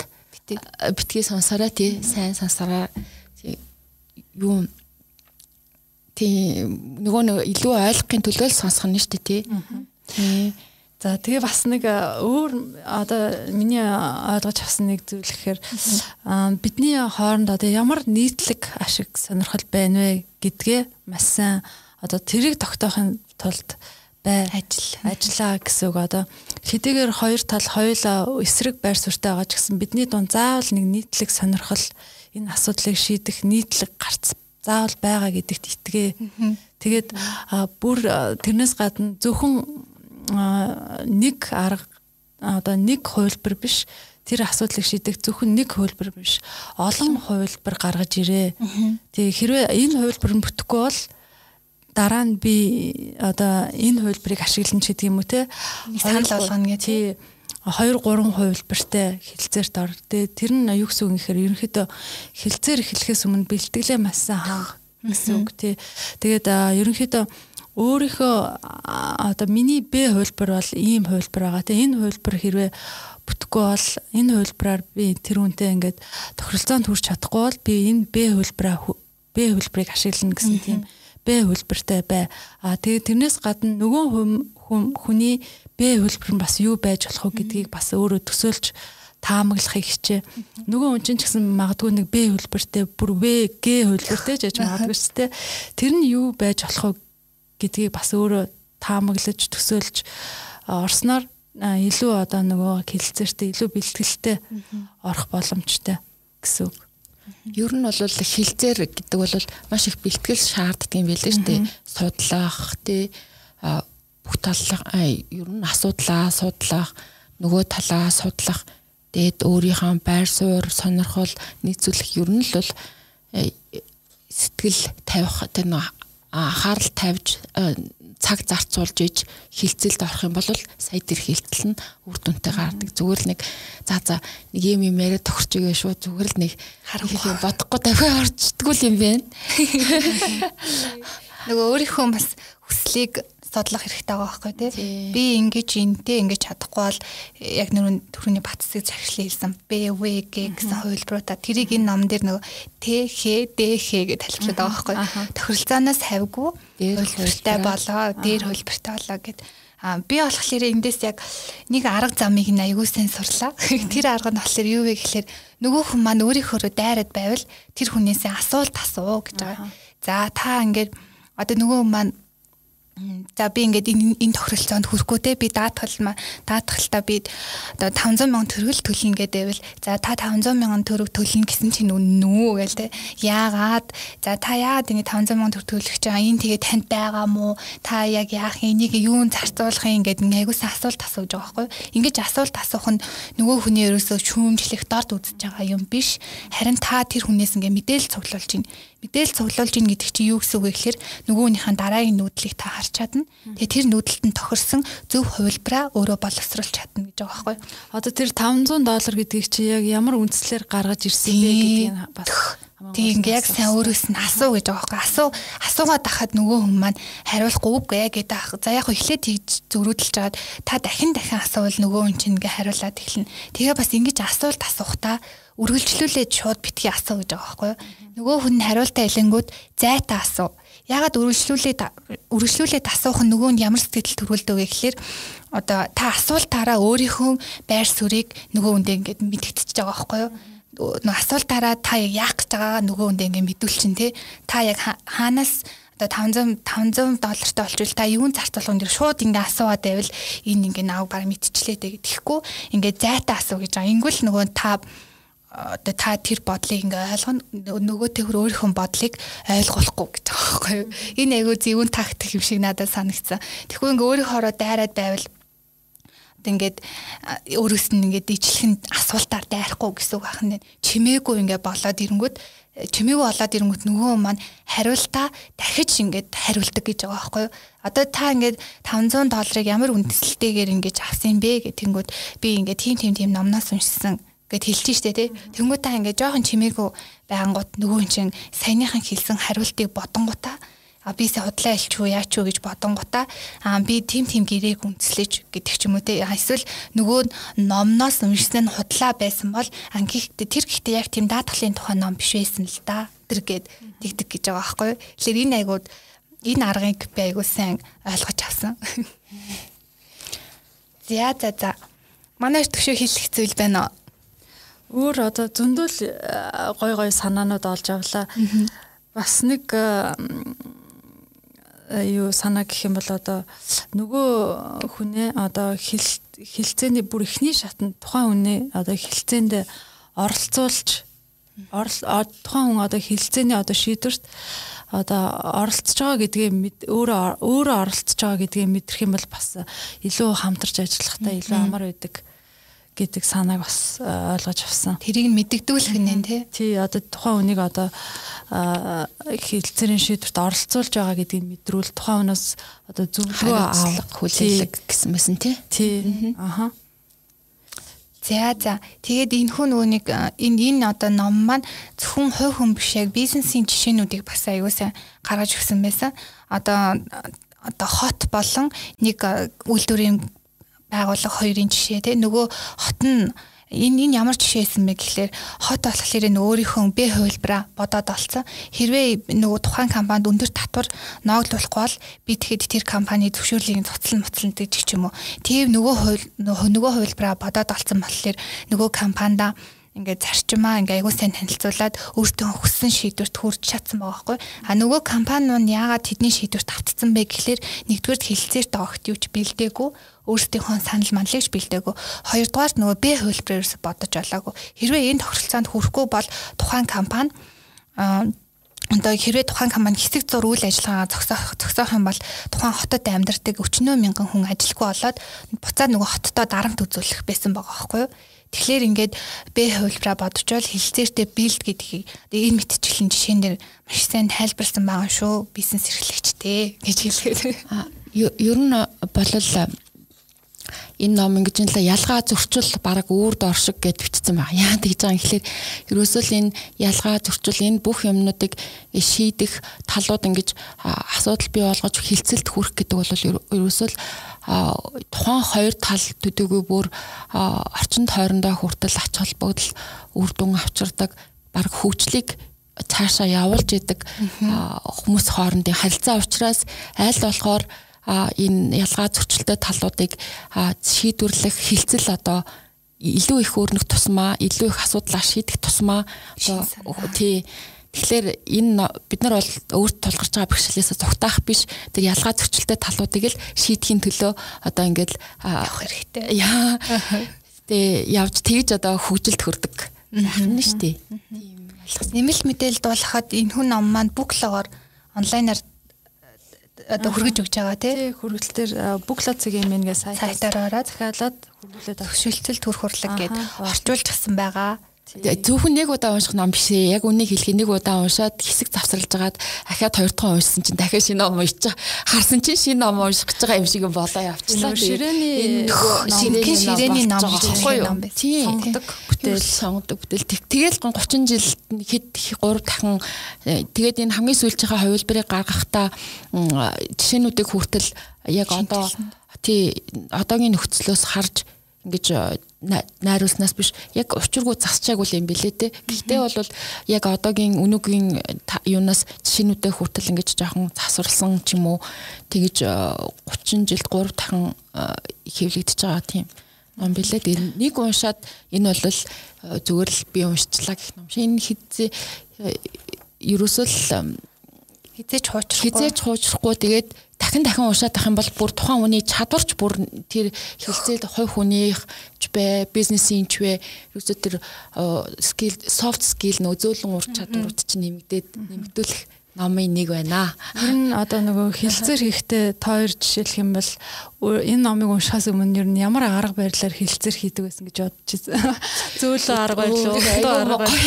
битгий сонсороо тий сайн сонсороо. Юу тий нөгөө нэг илүү ойлгохын төлөө л сонсох нь шүү дээ тий. За тэгээ бас нэг өөр одоо миний ойлгож авсан нэг зүйл гэхээр бидний хооронд одоо ямар нийтлэг ашиг сонирхол байна вэ гэдгээ маш сайн одоо тэрийг тогтоохын тулд бай ажил. ажиллаа гэсэн үг. Одоо хэдийгээр хоёр тал хоёулаа эсрэг байр суурьтай байгаа ч гэсэн бидний дунд заавал нэг нийтлэг сонирхол энэ асуудлыг шийдэх нийтлэг гарц заавал байгаа гэдэгт итгээ. Тэгээд бүр тэрнээс гадна зөвхөн нэг арга одоо нэг хувилбар биш тэр асуудлыг шийдэх зөвхөн нэг хувилбар биш олон хувилбар гаргаж ирээ. Тэгээ хэрвээ энэ хувилбар нь бүтэхгүй бол дараа нь би одоо энэ хувилбарыг ашиглана ч гэдэг юм уу те санал болгоно гэх тий 2 3 хувилбартай хилцээрт ор. Тэгээ тэр нь юу гэсэн үг гэхээр ерөнхийдөө хилцээр эхлэхээс өмнө бэлтгэлээ маш сайн хаах гэсэн үг тий. Тэгээд ерөнхийдөө өөрийнхөө одоо миний Б хувилбар бол ийм хувилбар байгаа. Тэгээ энэ хувилбар хэрвээ бүтэхгүй бол энэ хувилбараар би тэр үнтэй ингээд тохиролцоонд хүрч чадахгүй бол би энэ Б хувилбараа Б хувилбарыг ашиглана гэсэн тийм Б хувилбартай бай. А тэгээ тэрнээс гадна нөгөө хүний Б хувилбар нь бас юу байж болох вэ гэдгийг бас өөрөө төсөөлж таамаглахыг хичээ. Нөгөө хүн чинь ч гэсэн магадгүй нэг Б хувилбартай бүр В Г хувилбартай ч яж магадгүй ч (laughs) тэ тэр нь юу байж болох вэ гэдгийг бас өөрөө таамаглаж төсөөлж орсноор илүү одоо нөгөө хилцээртэй илүү бэлтгэлтэй орох боломжтой гэсэн үг. Ер нь бол хилцээр гэдэг бол маш их бэлтгэл шаарддаг юм билээ шүү дээ. Судлах тий бүх таллах ер нь асуудлаа судлах нөгөө талаа судлах дээд өөрийнхөө байр суурь сонирхол нийцүүлэх ер нь л бол сэтгэл тавих тэр анхаарал тавьж цаг зарцуулж иж хилцэлд орох юм бол сая тэр хилцэл нь үр дүнтэй гардаг. Зүгээр л нэг за за нэг юм юм яриад тохирч игээ шүү. Зүгээр л нэг харах юм бодохгүй давхиа орчдгүй юм байна. (laughs) (laughs) Нөгөө өөрийнхөө бас хүслийг судлах хэрэгтэй байгаа байхгүй тий. Би ингэж энтэй ингэж чадахгүй бол яг нөрөн төрөний батцыг захирлын хэлсэн. БВГ гэсэн хувилбаруудаа тэрийг энэ ном дээр нөгөө Т Х Д Х гэж тайлбарлаад байгаа байхгүй. Тохиролцооноос хавьгүй хувилбартай болоо, дээр хувилбартай болоо гэд. А би болохоор эндээс яг нэг арга замыг аягүй сайн сурлаа. Тэр арга нь болохоор юу вэ гэхээр нөгөө хүн маань өөрийнхөө дайраад байвал тэр хүнээсээ асуулт асуу гэж байгаа. За та ингээд одоо нөгөө хүн маань За би ингээд энэ энэ тохиролцоонд хүрэхгүй те. Би даатгал даатгалтаа би одоо 500 сая төгрөг төлнө гэдээвэл за та 500 сая төгрөг төлнө гэсэн чинь үнэн үү гээл те. Яагаад? За та яагаад ингэ 500 сая төгрөг төлөх гэж байгаа? Энэ тэгээ танд байгаа мó? Та яг яах энийг юун зарцуулах юм ингээд айгуус асуулт асууж байгаа байхгүй ингэж асуулт асуух нь нөгөө хүний ерөөсөө шүүмжлэх дорд үзэж байгаа юм биш. Харин та тэр хүнээс ингээд мэдээлэл цуглуулж байна мэдээлэл цуглуулж ийн гэдэг чинь юу гэсэн үг вэ гэхээр нөгөөнийхөө дараагийн нүүдлийг та харж чадна. Тэгээ тэр нүүдэлт нь тохирсон зөв хувилбараа өөрөө боловсруулж чадна гэж байгаа байхгүй. Одоо тэр 500 доллар гэдгийг чи яг ямар үндслээр гаргаж ирсэн бэ гэдгийг бас Тийм яг сайн өөрөөс нь асуу гэж байгаа байхгүй. Асуу асуугаад ахад нөгөө хүн маань хариулахгүй үгүй гэдэг ах. За яг эхлээд тэгж зөрүүдэлж жаад та дахин дахин асуувал нөгөө хүн чинь ингээ хариулаад эхэлнэ. Тэгээ бас ингэж асуулт асуухтаа үргэлжлүүлээд шууд битгий асуу гэж байгаа байхгүй юу. Нөгөө хүн хариултаа илэнгүүд зайтаа асуу. Ягаад үргэлжлүүлээд үргэлжлүүлээд асуух нь нөгөө нь ямар сэтгэл төрүүлдэг вэ гэхээр одоо та асуултаараа өөрийнхөө байр суурийг нөгөө хүндээ ингээд мэдгэцэж байгаа байхгүй юу нөгөө асуултаараа та яах гэж байгаагаа нөгөө хүндээ ингээд мэдүүлчин тий та яг хаанаас одоо 500 500 доллартай олчвол та юун зарцуулах дээр шууд ингээ асууад байвал энэ ингээ нааг баг мэдчихлээ дээ гэхгүй ингээ зайтай асуу гэж байгаа. Ингүүл нөгөө та одоо та тэр бодлыг ингээ ойлгоно нөгөө тэр өөрийнхөө бодлыг ойлгуулахгүй гэж байгаа байхгүй юу. Энэ айгүй зөвүүн тактик юм шиг надад санагдсан. Тэгэхгүй ингээ өөрийнхоороо дайраад байвал ингээд өөрөөс нь ингээд ижлэхэн асуултаар дайрахгүй гэсэн үг байна. Чимээгүй ингээ болоод ирэнгүүт чимээгүй болоод ирэнгүүт нөгөө маань хариултаа дахиж ингээд хариулдаг гэж байгаа байхгүй юу. Одоо та ингээд 500 долларыг ямар үндэслэлтэйгээр ингэж авсан бэ гэх тэнгүүд би ингээд тийм тийм тийм номноос уншсан гэд хэлчих штэ тий. Тэнгүүд та ингээд жоохон чимээгүй байнгут нөгөө чинь саяныхан хэлсэн хариултыг бодонгуудаа а би судлаа илч үү яач үү гэж бодонгуудаа а би тим тим гэрээг үндэслэж гэдэг ч юм уу те эсвэл нөгөө номноос уншсан нь худлаа байсан бол ангихт тэр гэхдээ яг тийм даатгалын тухай ном биш байсан л да. Тэр гээд тэгдэг гэж байгаа байхгүй юу? Тэгэхээр энэ айгууд энэ аргыг би айгуу сайн ойлгож авсан. (laughs) За за за. Манай төгшөө хэлэх зүйл байна өөр одоо зөндөл гой гой санаанууд олж авлаа. Бас нэг Э, юу санаа гэх юм бол одоо нөгөө хүнээ одоо хил хилцээний бүр ихний шатнд тухайн хүнээ одоо хилцээнд оролцуулж тухайн хүн одоо хилцээний одоо шийдвэрт одоо оролцож байгаа гэдгээ өөрөө өөрөө оролцож байгаа гэдгээ мэдрэх юм бол бас илүү хамтарч ажиллахтаа илүү амар байдаг гэдэг санааг бас э, ойлгож авсан. Тэрийг нь мэддэгдүүлэх нь тий. Тий одоо тухайн хүнийг одоо хилцэрийн шийдвэрт оролцуулж байгаа гэдгийг мэдрүүл тухайн хүнээс одоо зөвлөгөө авах хүлээлэг гэсэн мэсэн тий. Тий. Аха. За за. Тэгээд энэ хүн нөгөө нэг энэ энэ одоо ном маань зөвхөн хувь хүн биш яг бизнесийн жишээнүүдийг бас аюулсаа гаргаж өгсөн байсан. Одоо одоо хот болон нэг үйлдвэрийн байгууллага хоёрын жишээ тий нөгөө хот нь энэ энэ ямар жишээсэн бэ гэхлээр хот болохоор энэ өөрийнхөө бэ хувилбараа бодоод олцсон. Хэрвээ нөгөө тухайн компанид өндөр татвар ногдлуулахгүй бол би тэгэхэд тэр компани зөвшөөрлийг цоцлон моцлон гэж ч юм уу. Тийм нөгөө хувил нөгөө хувилбараа бодоод олцсон болохоор нөгөө компанида ингээд зарчмаа ингээ айгуу сайн танилцуулаад өөртөө хүссэн шийдвэрт хүрч чадсан байгаа байхгүй. А нөгөө компани нь яагаад тэдний шийдвэрт автцсан бэ гэхлээр нэгдүгээр хэлцээрт огт юуч бэлдээгүй өөрсдийнхөө санал манлыг бэлдээгүй. Хоёрдугаар нөгөө бэ хувилбараас бодож олоогүй. Хэрвээ энэ тохиролцоонд хүрэхгүй бол тухайн компани одоо хэрвээ тухайн компани хэсэг зур үйл ажиллагаа зогсоох зогсоох юм бол тухайн хотод амьдардаг өчнөө мянган хүн ажилгүй болоод буцаад нөгөө хоттоо дарамт үзүүлэх байсан байгаа байхгүй юу? Тэгэхээр ингээд Б хувилбараа бодчвол хилцээртэй билд гэдгийг энэ мэдчихлэн жишээн дээр маш сайн тайлбарласан байгаа шүү. Бизнес эрхлэгчтэй гэж хэлгээд. Ер нь болол энэ ном ингэж л ялгаа зөрчил баг үүр дор шиг гэд бичсэн байна. Яа тэгж байгаа юм гэхэлэр ерөөсөө л энэ ялгаа зөрчил энэ бүх юмнуудыг шийдэх талууд ингэж асуудал бий болгож хилцэлд хүрэх гэдэг бол ерөөсөө л тухайн хоёр тал төдийгүй бүр орчин тойрондоо хүртэл ач холбогдол үр дүн авчирдаг баг хөгжлийг цаашаа явуулж идэг хүмүүс хоорондын харилцаа учраас аль болохоор энэ ялгаа зөрчилтэй талуудыг шийдвэрлэх хилцэл одоо илүү их өөрнөх тусмаа илүү их асуудлаа шийдэх тусмаа одоо тий Тэгэхээр энэ бид нар бол өөрт тулгарч байгаа бэрхшээлээс зүгтаах биш тэр ялгаа зөрчилтэй талуудыг л шийдэхин төлөө одоо ингээд явах хэрэгтэй. (laughs) Яа. Тэгээ явж тэгж одоо хөгжилд хүрдэг. Харин шүү дээ. Тийм ойлгосон. Нэмэлт мэдээлэлд болоход энэ хүн ном маань буклогоор онлайнаар одоо хүргэж өгч байгаа тий. Хүргэлт төр букло цэгийн мэнгээ сайтаар ороод захиалаад хүргэлээд төвшөлтөл төрх хурлаг гээд орчуулж гасан байгаа. Зөвхөн нэг удаа унших ном биш ээ. Яг үнийг хэлхий нэг удаа уншаад хэсэг завсарлаж агаад ахиад хоёр дахь уншсан чинь дахиад шинэ ном уншиж харсан чинь шинэ ном унших гэж байгаа юм шиг болоо явчихлаа. Ширээний шинэ ширээний ном байхгүй юу? Сонгодог бүтээл сонгодог бүтээл. Тэгэл 30 жил хэд 3 дахин э, тэгээд энэ хамгийн сүүлчийнхаа хувилбарыг гаргахтаа жишээнүүдийг хүртэл яг одоо тий одоогийн нөхцлөөс харж ингэж э, найруулснаас биш яг учиргүй засчаагүй юм билээ те. Гэхдээ бол яг одоогийн өнөөгийн юунаас жишээнүүдэд хүртэл ингэж жоохон засварлсан ч юм уу тэгэж 30 жилд 3 дахин хэвлэгдэж байгаа тийм ном билээ. Нэг уншаад энэ бол зүгээр л би уншчлаа гэх ном. Энэ хэзээ ерөөсөө л хизээч хуучрахгүй. Хизээч хуучрахгүй тэгээд дахин дахин уншаад ах юм бол бүр тухайн хүний чадварч бүр тэр хилцээд хувь хүнийх ч бай, бизнесийн ч бай, ерөөсөө тэр скил, soft skill нөө зөөлөн ур чадварууд чинь нэмэгдээд нэмэгдүүлэх номын нэг байна. Ер нь одоо нөгөө хилцээр хийхдээ тоор жишээлх юм бол энэ номыг уншихаас өмнө ер нь ямар арга барилаар хилцээр хийдэг байсан гэж бодож байна. (laughs) Зөөлөө арга байлуу, өтөө арга байлуу.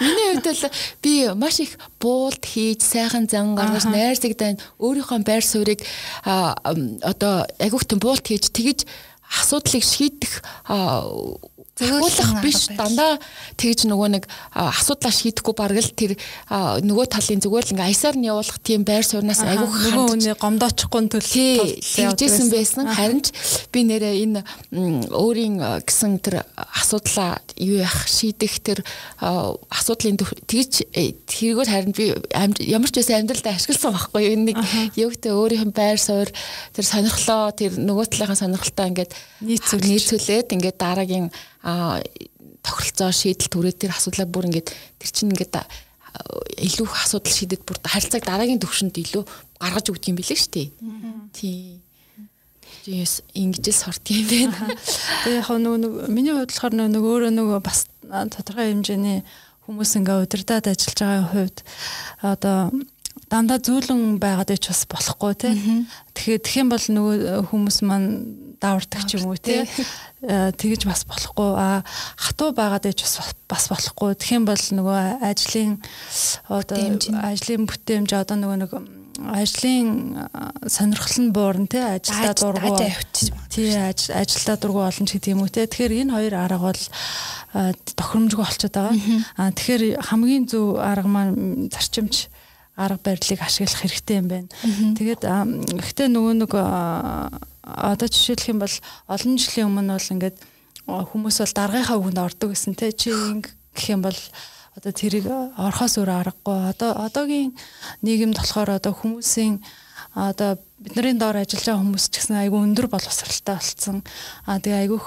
Миний хувьд бол би маш их буулт хийж, сайхан зан гаргаж, найрсагдан өөрийнхөө байр суурийг одоо агиухтан буулт хийж тэгэж асуудлыг шийдэх зөвлөх биш дандаа тэгж нөгөө нэг асуудлаа шийдэхгүй бараг л тэр нөгөө талын зүгээр л ингээ аясаар нь явуулах тийм байр сууриас айгүйх нөгөө хүний гомдоочихгүй төлөв тэгжсэн байсан. харин ч би нэрээ энэ өөрийн гэсэн тэр асуудлаа юу яах шийдэх тэр асуудлын тэгж э, тэргүүр харин би ямар ч байсан амьдралдаа ашигласан байхгүй юу? Нэг юугтэй өөрийнх нь байр суурь тэр сонирхлоо тэр нөгөө талынхаа сонирхолтой ингээд нийцүүлээд ингээд дараагийн тохиролцоо шийдэл түрээ тэр асуудлаа бүр ингээд тэр чинь ингээд илүү их асуудал шийдэд бүр харилцааг дараагийн төвшөнд илүү гаргаж өгдөг юм билээ шүү дээ. Тийм. Жис ингэж л сорт юм байна. Тэгээ яг нөгөө миний хувьд болохоор нөгөө өөрөө нөгөө бас тодорхой хэмжээний хүмүүс ингээ удирдаад ажиллаж байгаа хувьд одоо дандаа зөөлөн байгаад ич бас болохгүй тий. Тэгэхээр тэгэх юм бол нөгөө хүмүүс маань давардаг ч юм уу тий. Э, тэгэж бас болохгүй а хатуу байгаад ич бас болохгүй. Юм бол нөгөө ажлын одоо ажлын бүтээмж одоо нөгөө нэг ажлын сонирхол нь буурна тий ажилдаа дургу тий ажилдаа дургу олон ч гэдэг юм уу тий тэгэхээр энэ хоёр арга бол тохиромжгүй болчиход байгаа. А тэгэхээр хамгийн зөв арга маань зарчимч арга барилыг ашиглах хэрэгтэй юм байна. Тэгээд гэхдээ нөгөө нэг одоо жишээлх юм бол олон жилийн өмнө бол ингээд хүмүүс бол даргынхаа үгэнд ордог гэсэн те чи гэх юм бол одоо тэрийг орхоос өөр аргагүй. Одоо одоогийн нийгэмд болохоор одоо хүмүүсийн одоо бидний доор ажиллаж байгаа хүмүүс ч гэсэн айгүй өндөр боловсралтай болцсон. Аа тэгээ айгүйх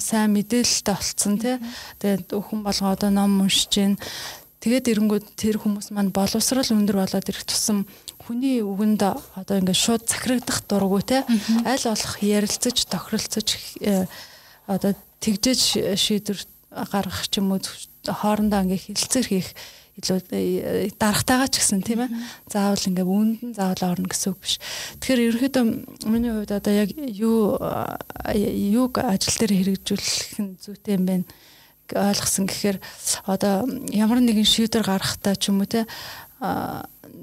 сайн мэдээлэлтэй болцсон тий. Тэгээд хүн болго одоо ном уншиж гин Тэгээд эрэнгүүд тэр хүмүүс маань боловсрал өндөр болоод ирэх тусам хүний үгэнд одоо ингээд шууд захирагдах дурггүй те. Аль болох ярилцаж тохиролцож э, одоо тэгжэж шийдвэр гаргах ч юм уу хоорондоо ингээд хилцээр хийх илүү э, дарахтайгаа ч гэсэн тийм ээ. Заавал ингээд үүнд нь заавал орно гэсэн үг биш. Тэгэхээр ерөнхийдөө миний хувьд одоо яг юу юуг ажил дээр хэрэгжүүлэх нь зүйтэй юм байна ойлгосон гэхээр одоо ямар нэгэн шийдвэр гаргахтаа ч юм уу те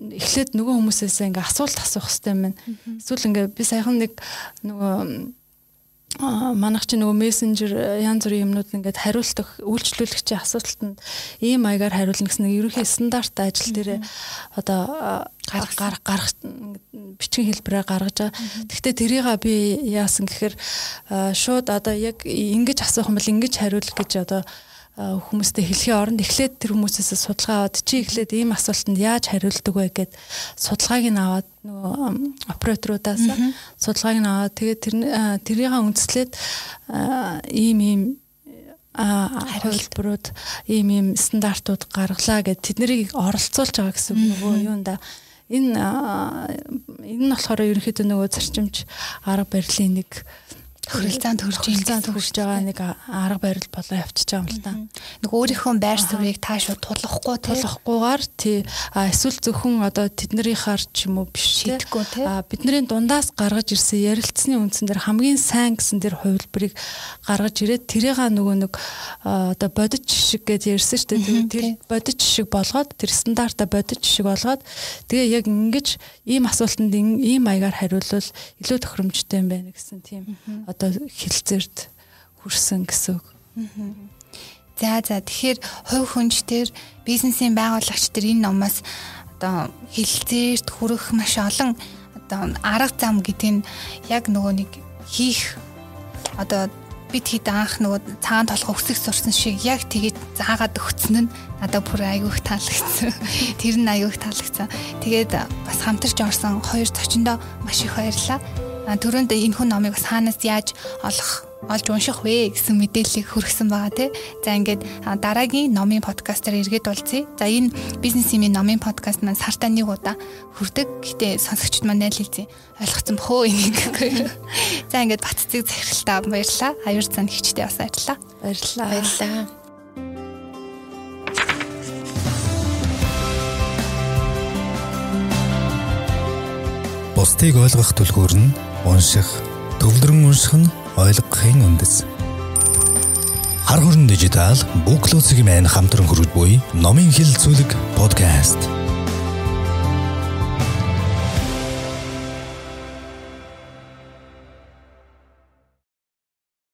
эхлээд нөгөө хүмүүсээс ингээ асуулт асуух хэрэгтэй юм. Эсвэл ингээ би саяхан нэг нөгөө манайх чи нөгөө мессенжер янз бүрийн юмнууд ингээд хариултах үйлчлүүлэгчийн асуултанд ийм маягаар хариулна гэсэн нэг ерөнхий стандарт ажил дээр одоо гарах гарах бичгийн хэлбэрээр гаргаж байгаа. Гэхдээ тэрийг би яасан гэхээр шууд одоо яг ингэж асуух юм бол ингэж хариулах гэж одоо хүмүүстэй хэлхийн оронд эхлээд тэр хүмүүсээс судалгаа аваад чи эхлээд ийм асуултанд яаж хариулдаг вэ гэд судалгааг нь аваад нөгөө операторудаас судалгааг нь аваад тэгээд тэр тэрийг үндэслээд ийм ийм а хувилбарууд ийм ийм стандартууд гаргалаа гэд тэднийг оролцуулж байгаа гэсэн нөгөө юунда энэ энэ нь болохоор ерөнхийдөө нөгөө зарчимч арга барилын нэг Хөрөлцаанд төрж хөлцаанд төрж байгаа нэг арга барил болоо явчихж байгаа юм л да. Нэг өөрийнхөө байр суурийг та шууд тулахгүй тулахгүйгээр тий эсвэл зөвхөн одоо тэднэрийнхаар ч юм уу биш шийдэхгүй тий бидний дундаас гаргаж ирсэн ярилцсны үндсэн дээр хамгийн сайн гэсэн тэр хувилбарыг гаргаж ирээд тэрийга нөгөө нэг одоо бодит жишг гэж ярьсан шүү дээ. Тэр бодит жишг болгоод тэр стандарта бодит жишг болгоод тэгээ яг ингэж ийм асуултанд ийм маягаар хариулвал илүү тохиромжтой юм байна гэсэн тийм одоо хилцээрд хүрсэн гэсэн үг. За за тэгэхээр хувь хүнч төр бизнесийн байгуулагч төр энэ номоос одоо хилцээрд хүрэх маш олон одоо арга зам гэдэг нь яг нөгөө нэг хийх одоо бид хэд анх нөгөө цагаан толгой өсөх сурсан шиг яг тэгээд заагаад өгцөн нь надад бүр айгүйх таалагдсан. (laughs) Тэр нь айгүйх таалагдсан. Тэгээд бас хамтарч орсон хоёр зочиндоо маш их баярлалаа. Төрөнд энэ хүн номыг бас хаанаас яаж олох олж унших вэ гэсэн мэдээллийг хүргэсэн байгаа тий. За ингээд дараагийн номын подкастаар эргээд уулзъя. За энэ бизнес имийн номын подкаст маань сартаа нэг удаа хүрдэг. Гэтэ сонсогчд маань найлэлцээ ойлгоцсон бохоо энийг. (laughs) За ингээд батцыг захиралтаа баярлаа. Аюур цан хичтэй бас баярлаа. Баярлаа. Баярлаа. Бусдыг ойлгох түлхүүр нь унших, төвлөрөн унших нь ойлгохын үндэс. Хар хорон дижитал Close-ийн мэн хамтран хөрвж буй номын хэл зүйлэг подкаст.